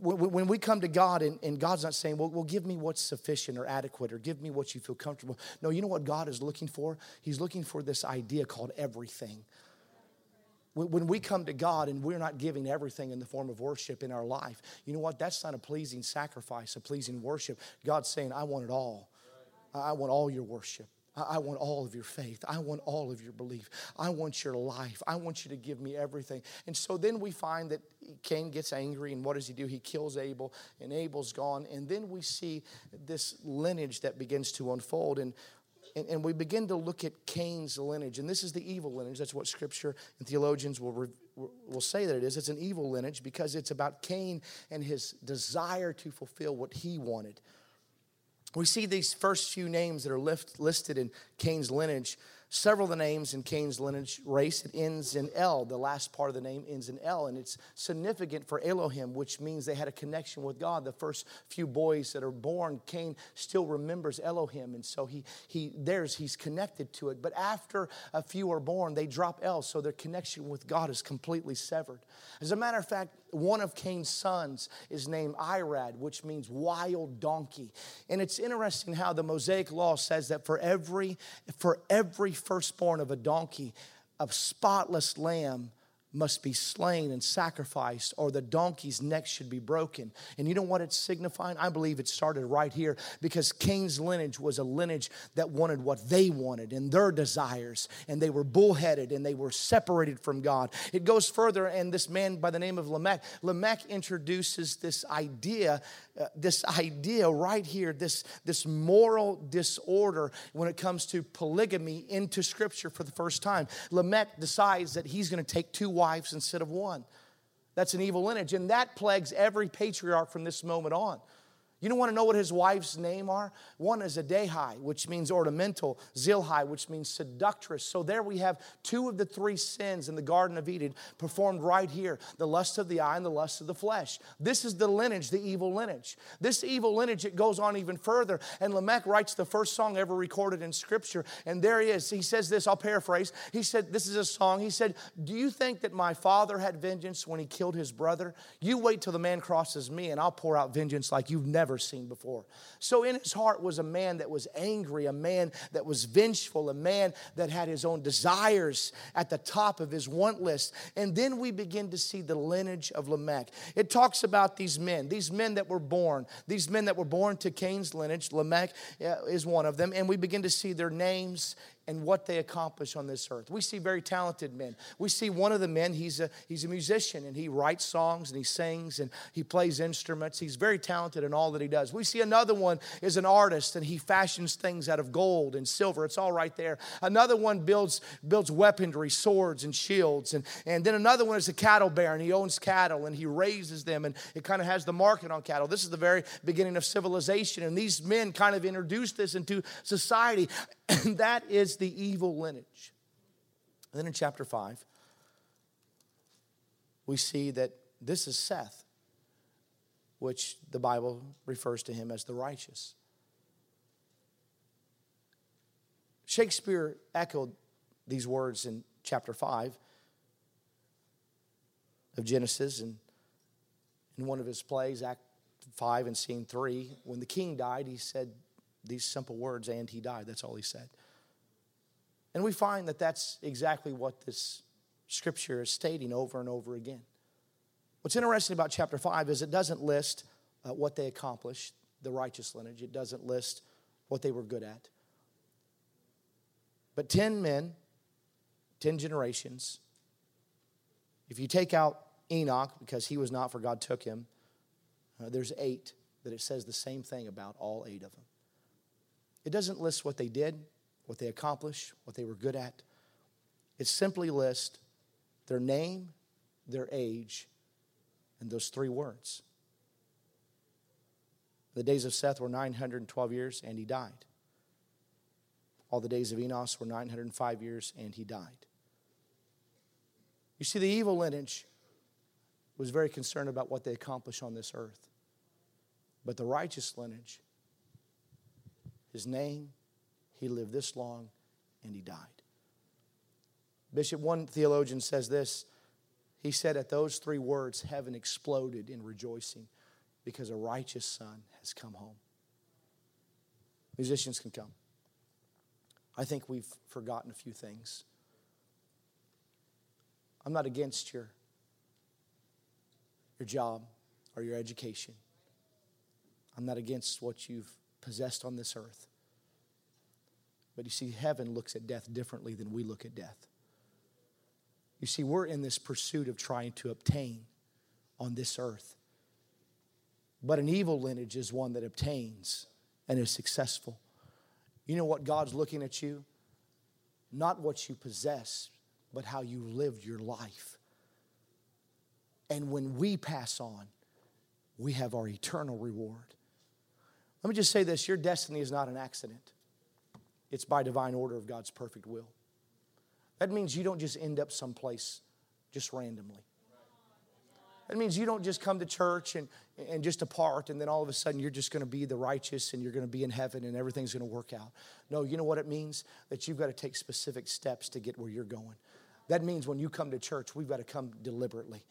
[SPEAKER 1] When we come to God and, and God's not saying, well, well, give me what's sufficient or adequate or give me what you feel comfortable. No, you know what God is looking for? He's looking for this idea called everything. When we come to God and we're not giving everything in the form of worship in our life, you know what? That's not a pleasing sacrifice, a pleasing worship. God's saying, I want it all. I want all your worship. I want all of your faith. I want all of your belief. I want your life. I want you to give me everything. And so then we find that Cain gets angry, and what does he do? He kills Abel, and Abel's gone. And then we see this lineage that begins to unfold. And and, and, we begin to look at Cain's lineage, and this is the evil lineage. That's what scripture and theologians will, will say that it is. It's an evil lineage because it's about Cain and his desire to fulfill what he wanted. We see these first few names that are lift, listed in Cain's lineage several of the names in Cain's lineage race, it ends in El. The last part of the name ends in El, and it's significant for Elohim, which means they had a connection with God. The first few boys that are born, Cain still remembers Elohim, and so he, he there's he's connected to it. But after a few are born, they drop El, so their connection with God is completely severed. As a matter of fact, one of Cain's sons is named Irad, which means wild donkey. And it's interesting how the Mosaic law says that for every, for every firstborn of a donkey, a spotless lamb must be slain and sacrificed, or the donkey's neck should be broken. And you know what it's signifying? I believe it started right here because Cain's lineage was a lineage that wanted what they wanted and their desires, and they were bullheaded and they were separated from God. It goes further, and this man by the name of Lamech, Lamech introduces this idea uh, this idea right here, this, this moral disorder when it comes to polygamy into Scripture for the first time. Lamech decides that he's going to take two wives instead of one. That's an evil lineage, and that plagues every patriarch from this moment on. You don't want to know what his wife's name are? One is Adahai, which means ornamental, Zilhai, which means seductress. So there we have two of the three sins in the Garden of Eden performed right here the lust of the eye and the lust of the flesh. This is the lineage, the evil lineage. This evil lineage, it goes on even further. And Lamech writes the first song ever recorded in Scripture. And there he is. He says this, I'll paraphrase. He said, This is a song. He said, Do you think that my father had vengeance when he killed his brother? You wait till the man crosses me, and I'll pour out vengeance like you've never seen before. So in his heart was a man that was angry, a man that was vengeful, a man that had his own desires at the top of his want list. And then we begin to see the lineage of Lamech. It talks about these men, these men that were born, these men that were born to Cain's lineage. Lamech uh, is one of them. And we begin to see their names and what they accomplish on this earth. We see very talented men. We see one of the men, he's a, he's a musician and he writes songs and he sings and he plays instruments. He's very talented in all that he does. We see another one is an artist and he fashions things out of gold and silver. It's all right there. Another one builds, builds weaponry, swords and shields. And, and then another one is a cattle bear and he owns cattle and he raises them and it kind of has the market on cattle. This is the very beginning of civilization. And these men kind of introduced this into society. And that is the evil lineage. And then in chapter 5, we see that this is Seth, which the Bible refers to him as the righteous. Shakespeare echoed these words in chapter 5 of Genesis and in one of his plays, Act 5 and Scene 3. When the king died, he said these simple words, and he died. That's all he said. And we find that that's exactly what this scripture is stating over and over again. What's interesting about chapter 5 is it doesn't list uh, what they accomplished, the righteous lineage, it doesn't list what they were good at. But 10 men, 10 generations, if you take out Enoch, because he was not, for God took him, uh, there's eight that it says the same thing about all eight of them. It doesn't list what they did, what they accomplished, what they were good at. It simply lists their name, their age, and those three words. The days of Seth were 912 years, and he died. All the days of Enos were 905 years, and he died. You see, the evil lineage was very concerned about what they accomplished on this earth. But the righteous lineage, his name, he lived this long and he died. Bishop, one theologian says this. He said, At those three words, heaven exploded in rejoicing because a righteous son has come home. Musicians can come. I think we've forgotten a few things. I'm not against your, your job or your education. I'm not against what you've possessed on this earth. But you see, heaven looks at death differently than we look at death. You see, we're in this pursuit of trying to obtain on this earth. But an evil lineage is one that obtains and is successful. You know what God's looking at you? Not what you possess, but how you lived your life. And when we pass on, we have our eternal reward. Let me just say this your destiny is not an accident. It's by divine order of God's perfect will. That means you don't just end up someplace just randomly. That means you don't just come to church and, and just depart, and then all of a sudden you're just going to be the righteous and you're going to be in heaven and everything's going to work out. No, you know what it means? That you've got to take specific steps to get where you're going. That means when you come to church, we've got to come deliberately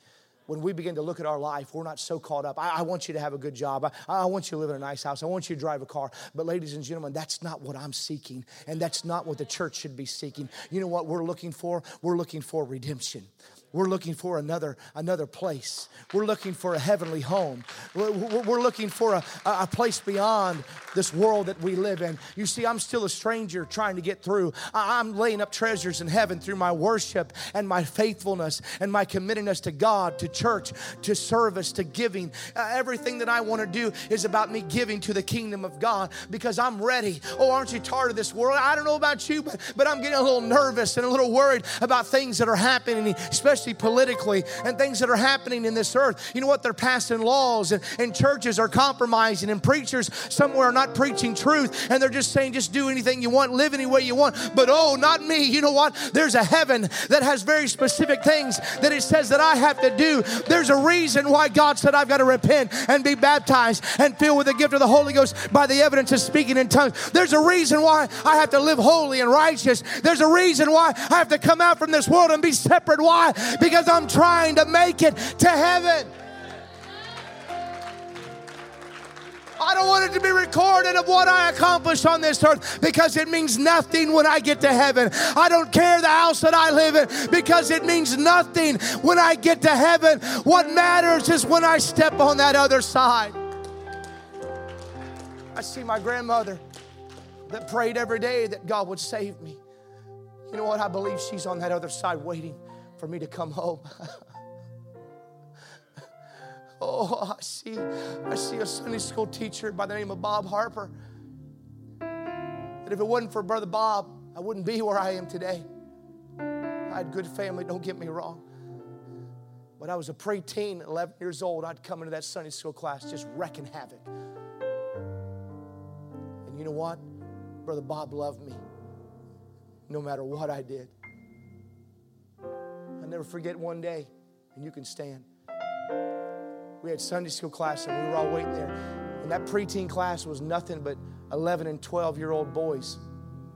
[SPEAKER 1] when we begin to look at our life, we're not so caught up. I, I want you to have a good job. I, I, want you to live in a nice house. I want you to drive a car. But, ladies and gentlemen, that's not what I'm seeking. And that's not what the church should be seeking. You know what we're looking for? We're looking for redemption. We're looking for another, another place. We're looking for a heavenly home. We're, we're looking for a, a place beyond this world that we live in. You see, I'm still a stranger trying to get through. I'm laying up treasures in heaven through my worship and my faithfulness and my committingness to God, to church, to service, to giving. Uh, everything that I want to do is about me giving to the kingdom of God because I'm ready. Oh, aren't you tired of this world? I don't know about you, but, but I'm getting a little nervous and a little worried about things that are happening, especially especially politically, and things that are happening in this earth. You know what? They're passing laws, and, and churches are compromising, and preachers somewhere are not preaching truth, and they're just saying, just do anything you want, live any way you want. But oh, not me. You know what? There's a heaven that has very specific things that it says that I have to do. There's a reason why God said I've got to repent and be baptized and filled with the gift of the Holy Ghost by the evidence of speaking in tongues. There's a reason why I have to live holy and righteous. There's a reason why I have to come out from this world and be separate. Why? Because I'm trying to make it to heaven. I don't want it to be recorded of what I accomplished on this earth because it means nothing when I get to heaven. I don't care the house that I live in because it means nothing when I get to heaven. What matters is when I step on that other side. I see my grandmother that prayed every day that God would save me. You know what? I believe she's on that other side waiting for me to come home. oh, I see, I see a Sunday school teacher by the name of Bob Harper. That if it wasn't for Brother Bob, I wouldn't be where I am today. I had good family, don't get me wrong. But I was a preteen, 11 years old. I'd come into that Sunday school class just wrecking havoc. And you know what? Brother Bob loved me no matter what I did. Never forget one day, and you can stand. We had Sunday school class, and we were all waiting there. And that preteen class was nothing but 11 and 12 year old boys.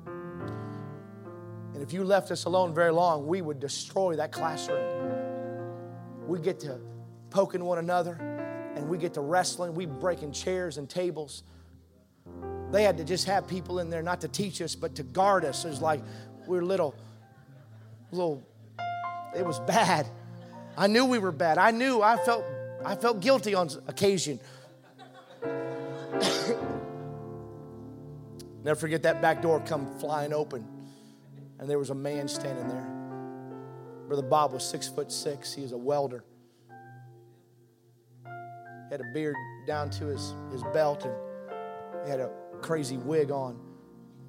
[SPEAKER 1] And if you left us alone very long, we would destroy that classroom. We get to poking one another, and we get to wrestling. We breaking chairs and tables. They had to just have people in there not to teach us, but to guard us. It was like we're little, little, it was bad. I knew we were bad. I knew I felt I felt guilty on occasion. Never forget that back door come flying open, and there was a man standing there. Brother Bob was six foot six. He was a welder. He had a beard down to his, his belt, and he had a crazy wig on.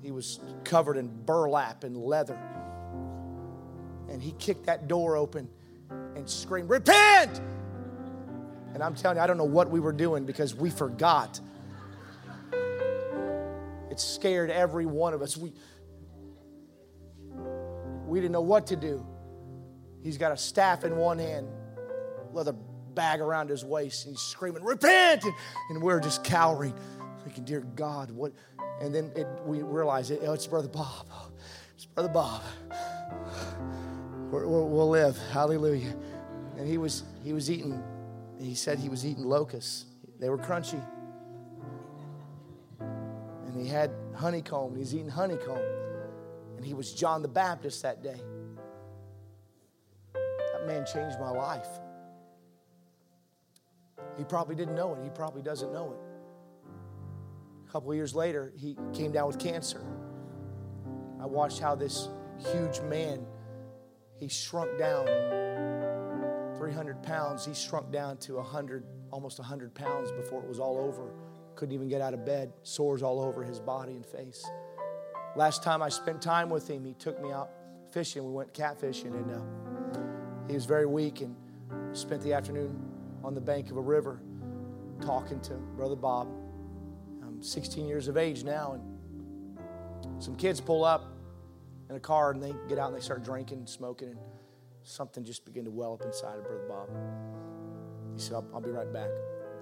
[SPEAKER 1] He was covered in burlap and leather. And he kicked that door open and screamed, Repent! And I'm telling you, I don't know what we were doing because we forgot. It scared every one of us. We, we didn't know what to do. He's got a staff in one hand, leather bag around his waist, and he's screaming, Repent! And we're just cowering thinking, dear God, what? And then it, we realize it, oh, it's Brother Bob. It's Brother Bob. We will live. Hallelujah. And he was, he was eating, he said he was eating locusts. They were crunchy. And he had honeycomb. He's eating honeycomb. And he was John the Baptist that day. That man changed my life. He probably didn't know it. He probably doesn't know it A couple years later, he came down with cancer. I watched how this huge man, he shrunk down 300 pounds. He shrunk down to 100, almost 100 pounds before it was all over. Couldn't even get out of bed, sores all over his body and face. Last time I spent time with him, he took me out fishing. We went catfishing, and uh, he was very weak and spent the afternoon on the bank of a river talking to Brother Bob. I'm 16 years of age now, and some kids pull up in a car and they get out and they start drinking smoking, and something just began to well up inside of Brother Bob. He said, I'll, I'll be right back.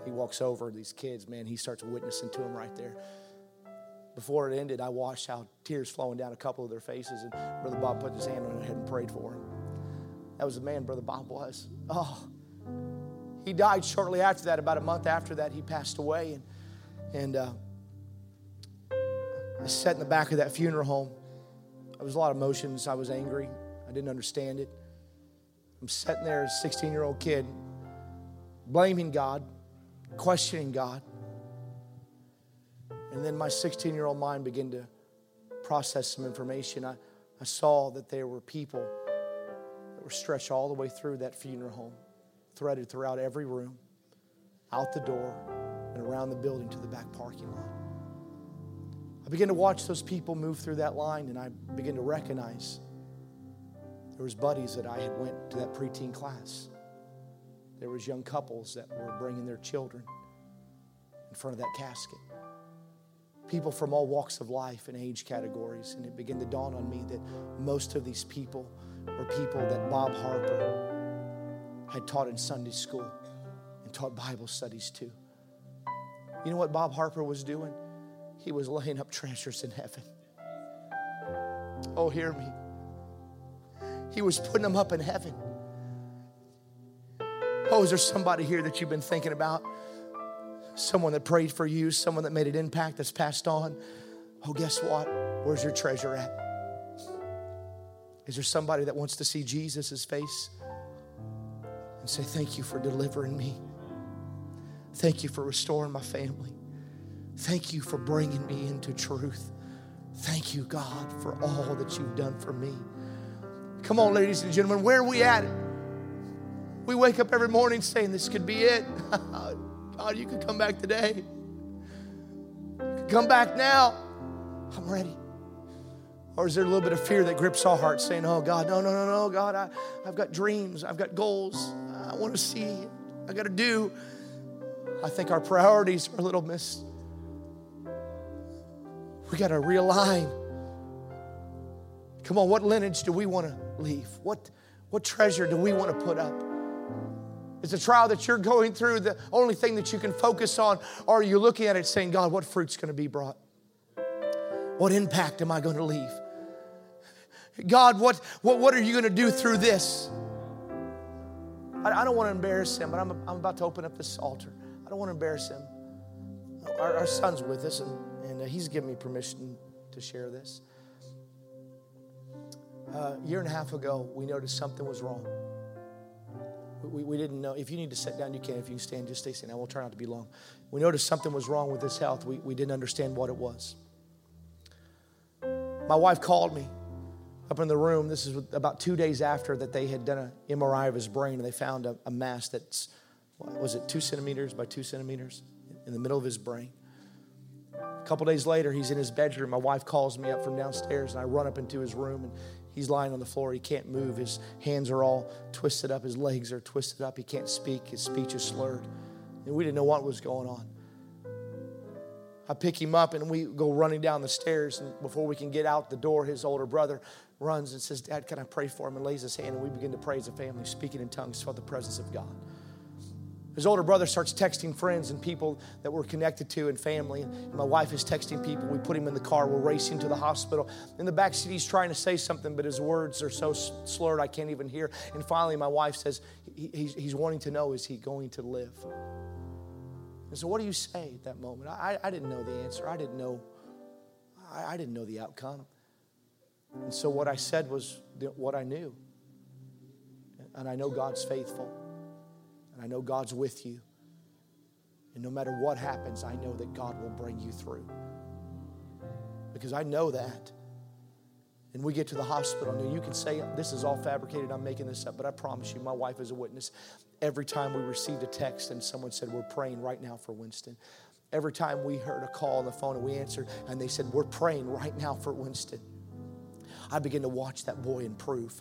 [SPEAKER 1] He walks over, these kids, man, he starts witnessing to them right there. Before it ended, I watched how tears flowing down a couple of their faces, and Brother Bob put his hand on their head and prayed for him. That was the man Brother Bob was. Oh, he died shortly after that. About a month after that, he passed away, and and uh, I sat in the back of that funeral home. There was a lot of emotions. I was angry. I didn't understand it. I'm sitting there as a 16 year old kid, blaming God, questioning God. And then my 16 year old mind began to process some information. I, I saw that there were people that were stretched all the way through that funeral home, threaded throughout every room, out the door, and around the building to the back parking lot. I began to watch those people move through that line, and I began to recognize there There was buddies that I had went to that preteen class. There was young couples that were bringing their children in front of that casket. People from all walks of life and age categories. And it began to dawn on me that most of these people were people that Bob Harper had taught in Sunday school and taught Bible studies to. You know what Bob Harper was doing? He was laying up treasures in heaven. Oh, hear me. He was putting them up in heaven. Oh, is there somebody here that you've been thinking about? Someone that prayed for you, someone that made an impact that's passed on. Oh, guess what? Where's your treasure at? Is there somebody that wants to see Jesus' face and say, Thank you for delivering me? Thank you for restoring my family. Thank you for bringing me into truth. Thank you, God, for all that you've done for me. Come on, ladies and gentlemen, where are we at? We wake up every morning saying, This could be it. God, you could come back today. Come back now. I'm ready. Or is there a little bit of fear that grips our hearts saying, Oh, God, no, no, no, no, God, I, I've got dreams, I've got goals, I want to see, I got to do. I think our priorities are a little missed. We got to realign. Come on, what lineage do we want to leave? What, what treasure do we want to put up? Is the trial that you're going through the only thing that you can focus on? Or are you looking at it saying, God, what fruit's going to be brought? What impact am I going to leave? God, what, what, what are you going to do through this? I, I don't want to embarrass him, but I'm, I'm about to open up this altar. I don't want to embarrass him. Our, our son's with us, and, and uh, he's given me permission to share this. Uh, a year and a half ago, we noticed something was wrong. We, we didn't know. If you need to sit down, you can. If you can stand, just stay standing. I won't turn out to be long. We noticed something was wrong with his health. We, we didn't understand what it was. My wife called me up in the room. This is about two days after that they had done an MRI of his brain and they found a, a mass that's, was it two centimeters by two centimeters in the middle of his brain. Couple days later, he's in his bedroom. My wife calls me up from downstairs and I run up into his room and He's lying on the floor. He can't move. His hands are all twisted up. His legs are twisted up. He can't speak. His speech is slurred. And we didn't know what was going on. I pick him up and we go running down the stairs. And before we can get out the door, his older brother runs and says, Dad, can I pray for him? And lays his hand. And we begin to pray as a family, speaking in tongues for the presence of God. His older brother starts texting friends and people that we're connected to and family. And my wife is texting people. We put him in the car. We're racing to the hospital. In the back seat, he's trying to say something, but his words are so slurred I can't even hear. And finally, my wife says, he's, wanting to know, is he going to live? And so, what do you say at that moment? I, I didn't know the answer. I didn't know. I, I didn't know the outcome. And so, what I said was what I knew. And I know God's faithful. I know God's with you. And no matter what happens, I know that God will bring you through. Because I know that. And we get to the hospital, and you can say, This is all fabricated, I'm making this up, but I promise you, my wife is a witness. Every time we received a text and someone said, We're praying right now for Winston. Every time we heard a call on the phone and we answered, and they said, We're praying right now for Winston. I begin to watch that boy improve.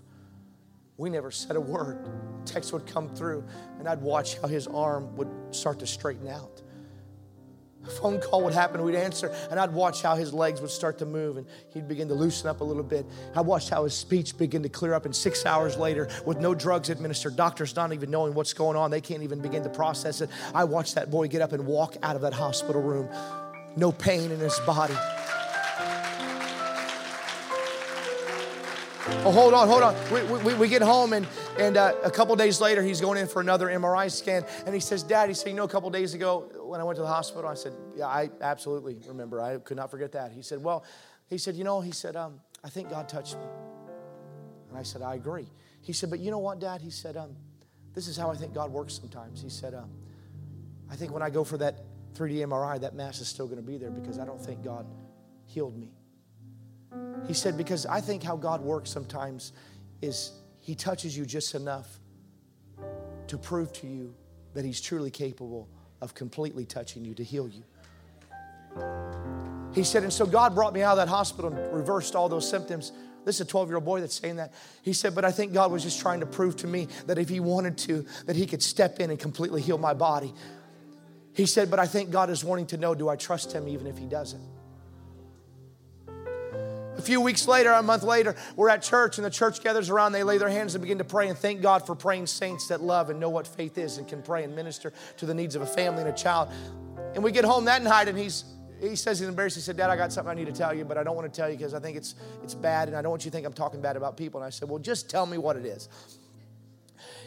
[SPEAKER 1] We never said a word. Text would come through, and I'd watch how his arm would start to straighten out. A phone call would happen, we'd answer, and I'd watch how his legs would start to move and he'd begin to loosen up a little bit. I watched how his speech begin to clear up, and six hours later, with no drugs administered, doctors not even knowing what's going on, they can't even begin to process it. I watched that boy get up and walk out of that hospital room, no pain in his body. Oh, hold on, hold on. We, we, we get home, and, and uh, a couple days later, he's going in for another MRI scan. And he says, Dad, he said, You know, a couple days ago when I went to the hospital, I said, Yeah, I absolutely remember. I could not forget that. He said, Well, he said, You know, he said, um, I think God touched me. And I said, I agree. He said, But you know what, Dad? He said, um, This is how I think God works sometimes. He said, um, I think when I go for that 3D MRI, that mass is still going to be there because I don't think God healed me. He said, Because I think how God works sometimes is He touches you just enough to prove to you that He's truly capable of completely touching you to heal you. He said, And so God brought me out of that hospital and reversed all those symptoms. This is a 12 year old boy that's saying that. He said, But I think God was just trying to prove to me that if He wanted to, that He could step in and completely heal my body. He said, But I think God is wanting to know do I trust Him even if He doesn't? A few weeks later, a month later, we're at church and the church gathers around. They lay their hands and begin to pray and thank God for praying saints that love and know what faith is and can pray and minister to the needs of a family and a child. And we get home that night and he's he says he's embarrassed. He said, Dad, I got something I need to tell you, but I don't want to tell you because I think it's, it's bad and I don't want you to think I'm talking bad about people. And I said, Well, just tell me what it is.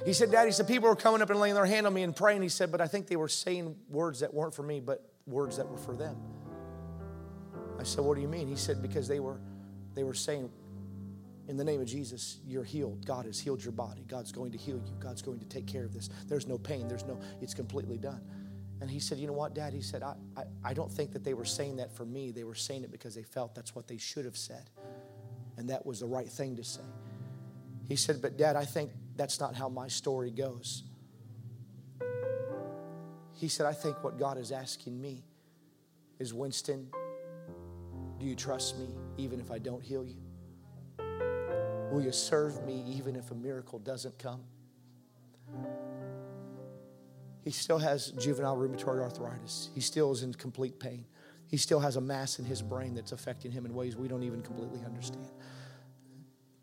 [SPEAKER 1] He said, Dad, he said, people were coming up and laying their hand on me and praying. He said, But I think they were saying words that weren't for me, but words that were for them. I said, What do you mean? He said, Because they were, they were saying, in the name of Jesus, you're healed. God has healed your body. God's going to heal you. God's going to take care of this. There's no pain. There's no, it's completely done. And he said, You know what, Dad? He said, I, I, I, don't think that they were saying that for me. They were saying it because they felt that's what they should have said. And that was the right thing to say. He said, But Dad, I think that's not how my story goes. He said, I think what God is asking me is, Winston, do you trust me even if I don't heal you? Will you serve me even if a miracle doesn't come? He still has juvenile rheumatoid arthritis. He still is in complete pain. He still has a mass in his brain that's affecting him in ways we don't even completely understand.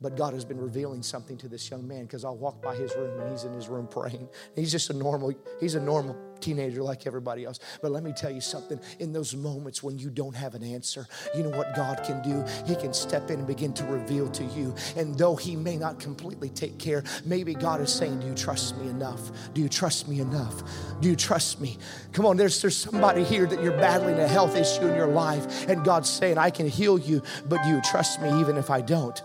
[SPEAKER 1] But God has been revealing something to this young man because I'll walk by his room and he's in his room praying. He's just a normal, he's a normal teenager like everybody else. But let me tell you something in those moments when you don't have an answer, you know what God can do? He can step in and begin to reveal to you. And though He may not completely take care, maybe God is saying, Do you trust me enough? Do you trust me enough? Do you trust me? Come on, there's, there's somebody here that you're battling a health issue in your life, and God's saying, I can heal you, but do you trust me even if I don't?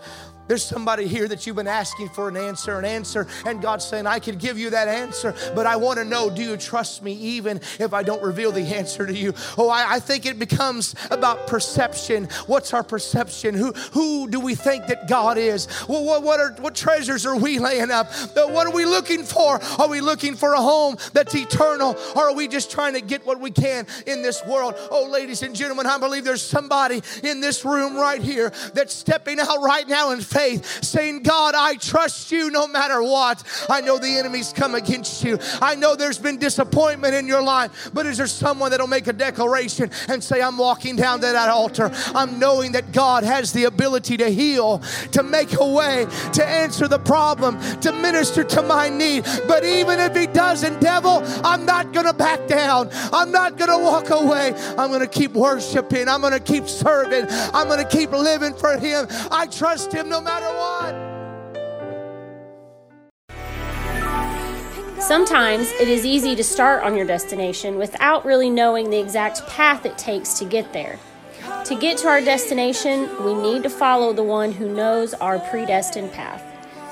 [SPEAKER 1] There's somebody here that you've been asking for an answer, an answer, and God's saying, I could give you that answer, but I want to know, do you trust me even if I don't reveal the answer to you? Oh, I, I think it becomes about perception. What's our perception? Who, who do we think that God is? Well, what, what, are, what treasures are we laying up? Uh, what are we looking for? Are we looking for a home that's eternal, or are we just trying to get what we can in this world? Oh, ladies and gentlemen, I believe there's somebody in this room right here that's stepping out right now in faith saying, God, I trust you no matter what. I know the enemies come against you. I know there's been disappointment in your life, but is there someone that'll make a declaration and say, I'm walking down to that altar? I'm knowing that God has the ability to heal, to make a way, to answer the problem, to minister to my need. But even if He doesn't, devil, I'm not going to back down. I'm not going to walk away. I'm going to keep worshiping. I'm going to keep serving. I'm going to keep living for Him. I trust Him no matter what.
[SPEAKER 2] Sometimes it is easy to start on your destination without really knowing the exact path it takes to get there. To get to our destination, we need to follow the one who knows our predestined path.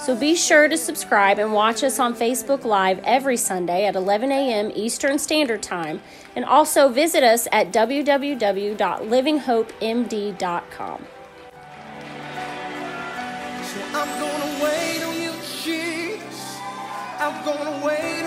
[SPEAKER 2] So be sure to subscribe and watch us on Facebook Live every Sunday at 11 a.m. Eastern Standard Time, and also visit us at www.livinghopemd.com.
[SPEAKER 3] I'm gonna wait on you, Jesus. I'm gonna wait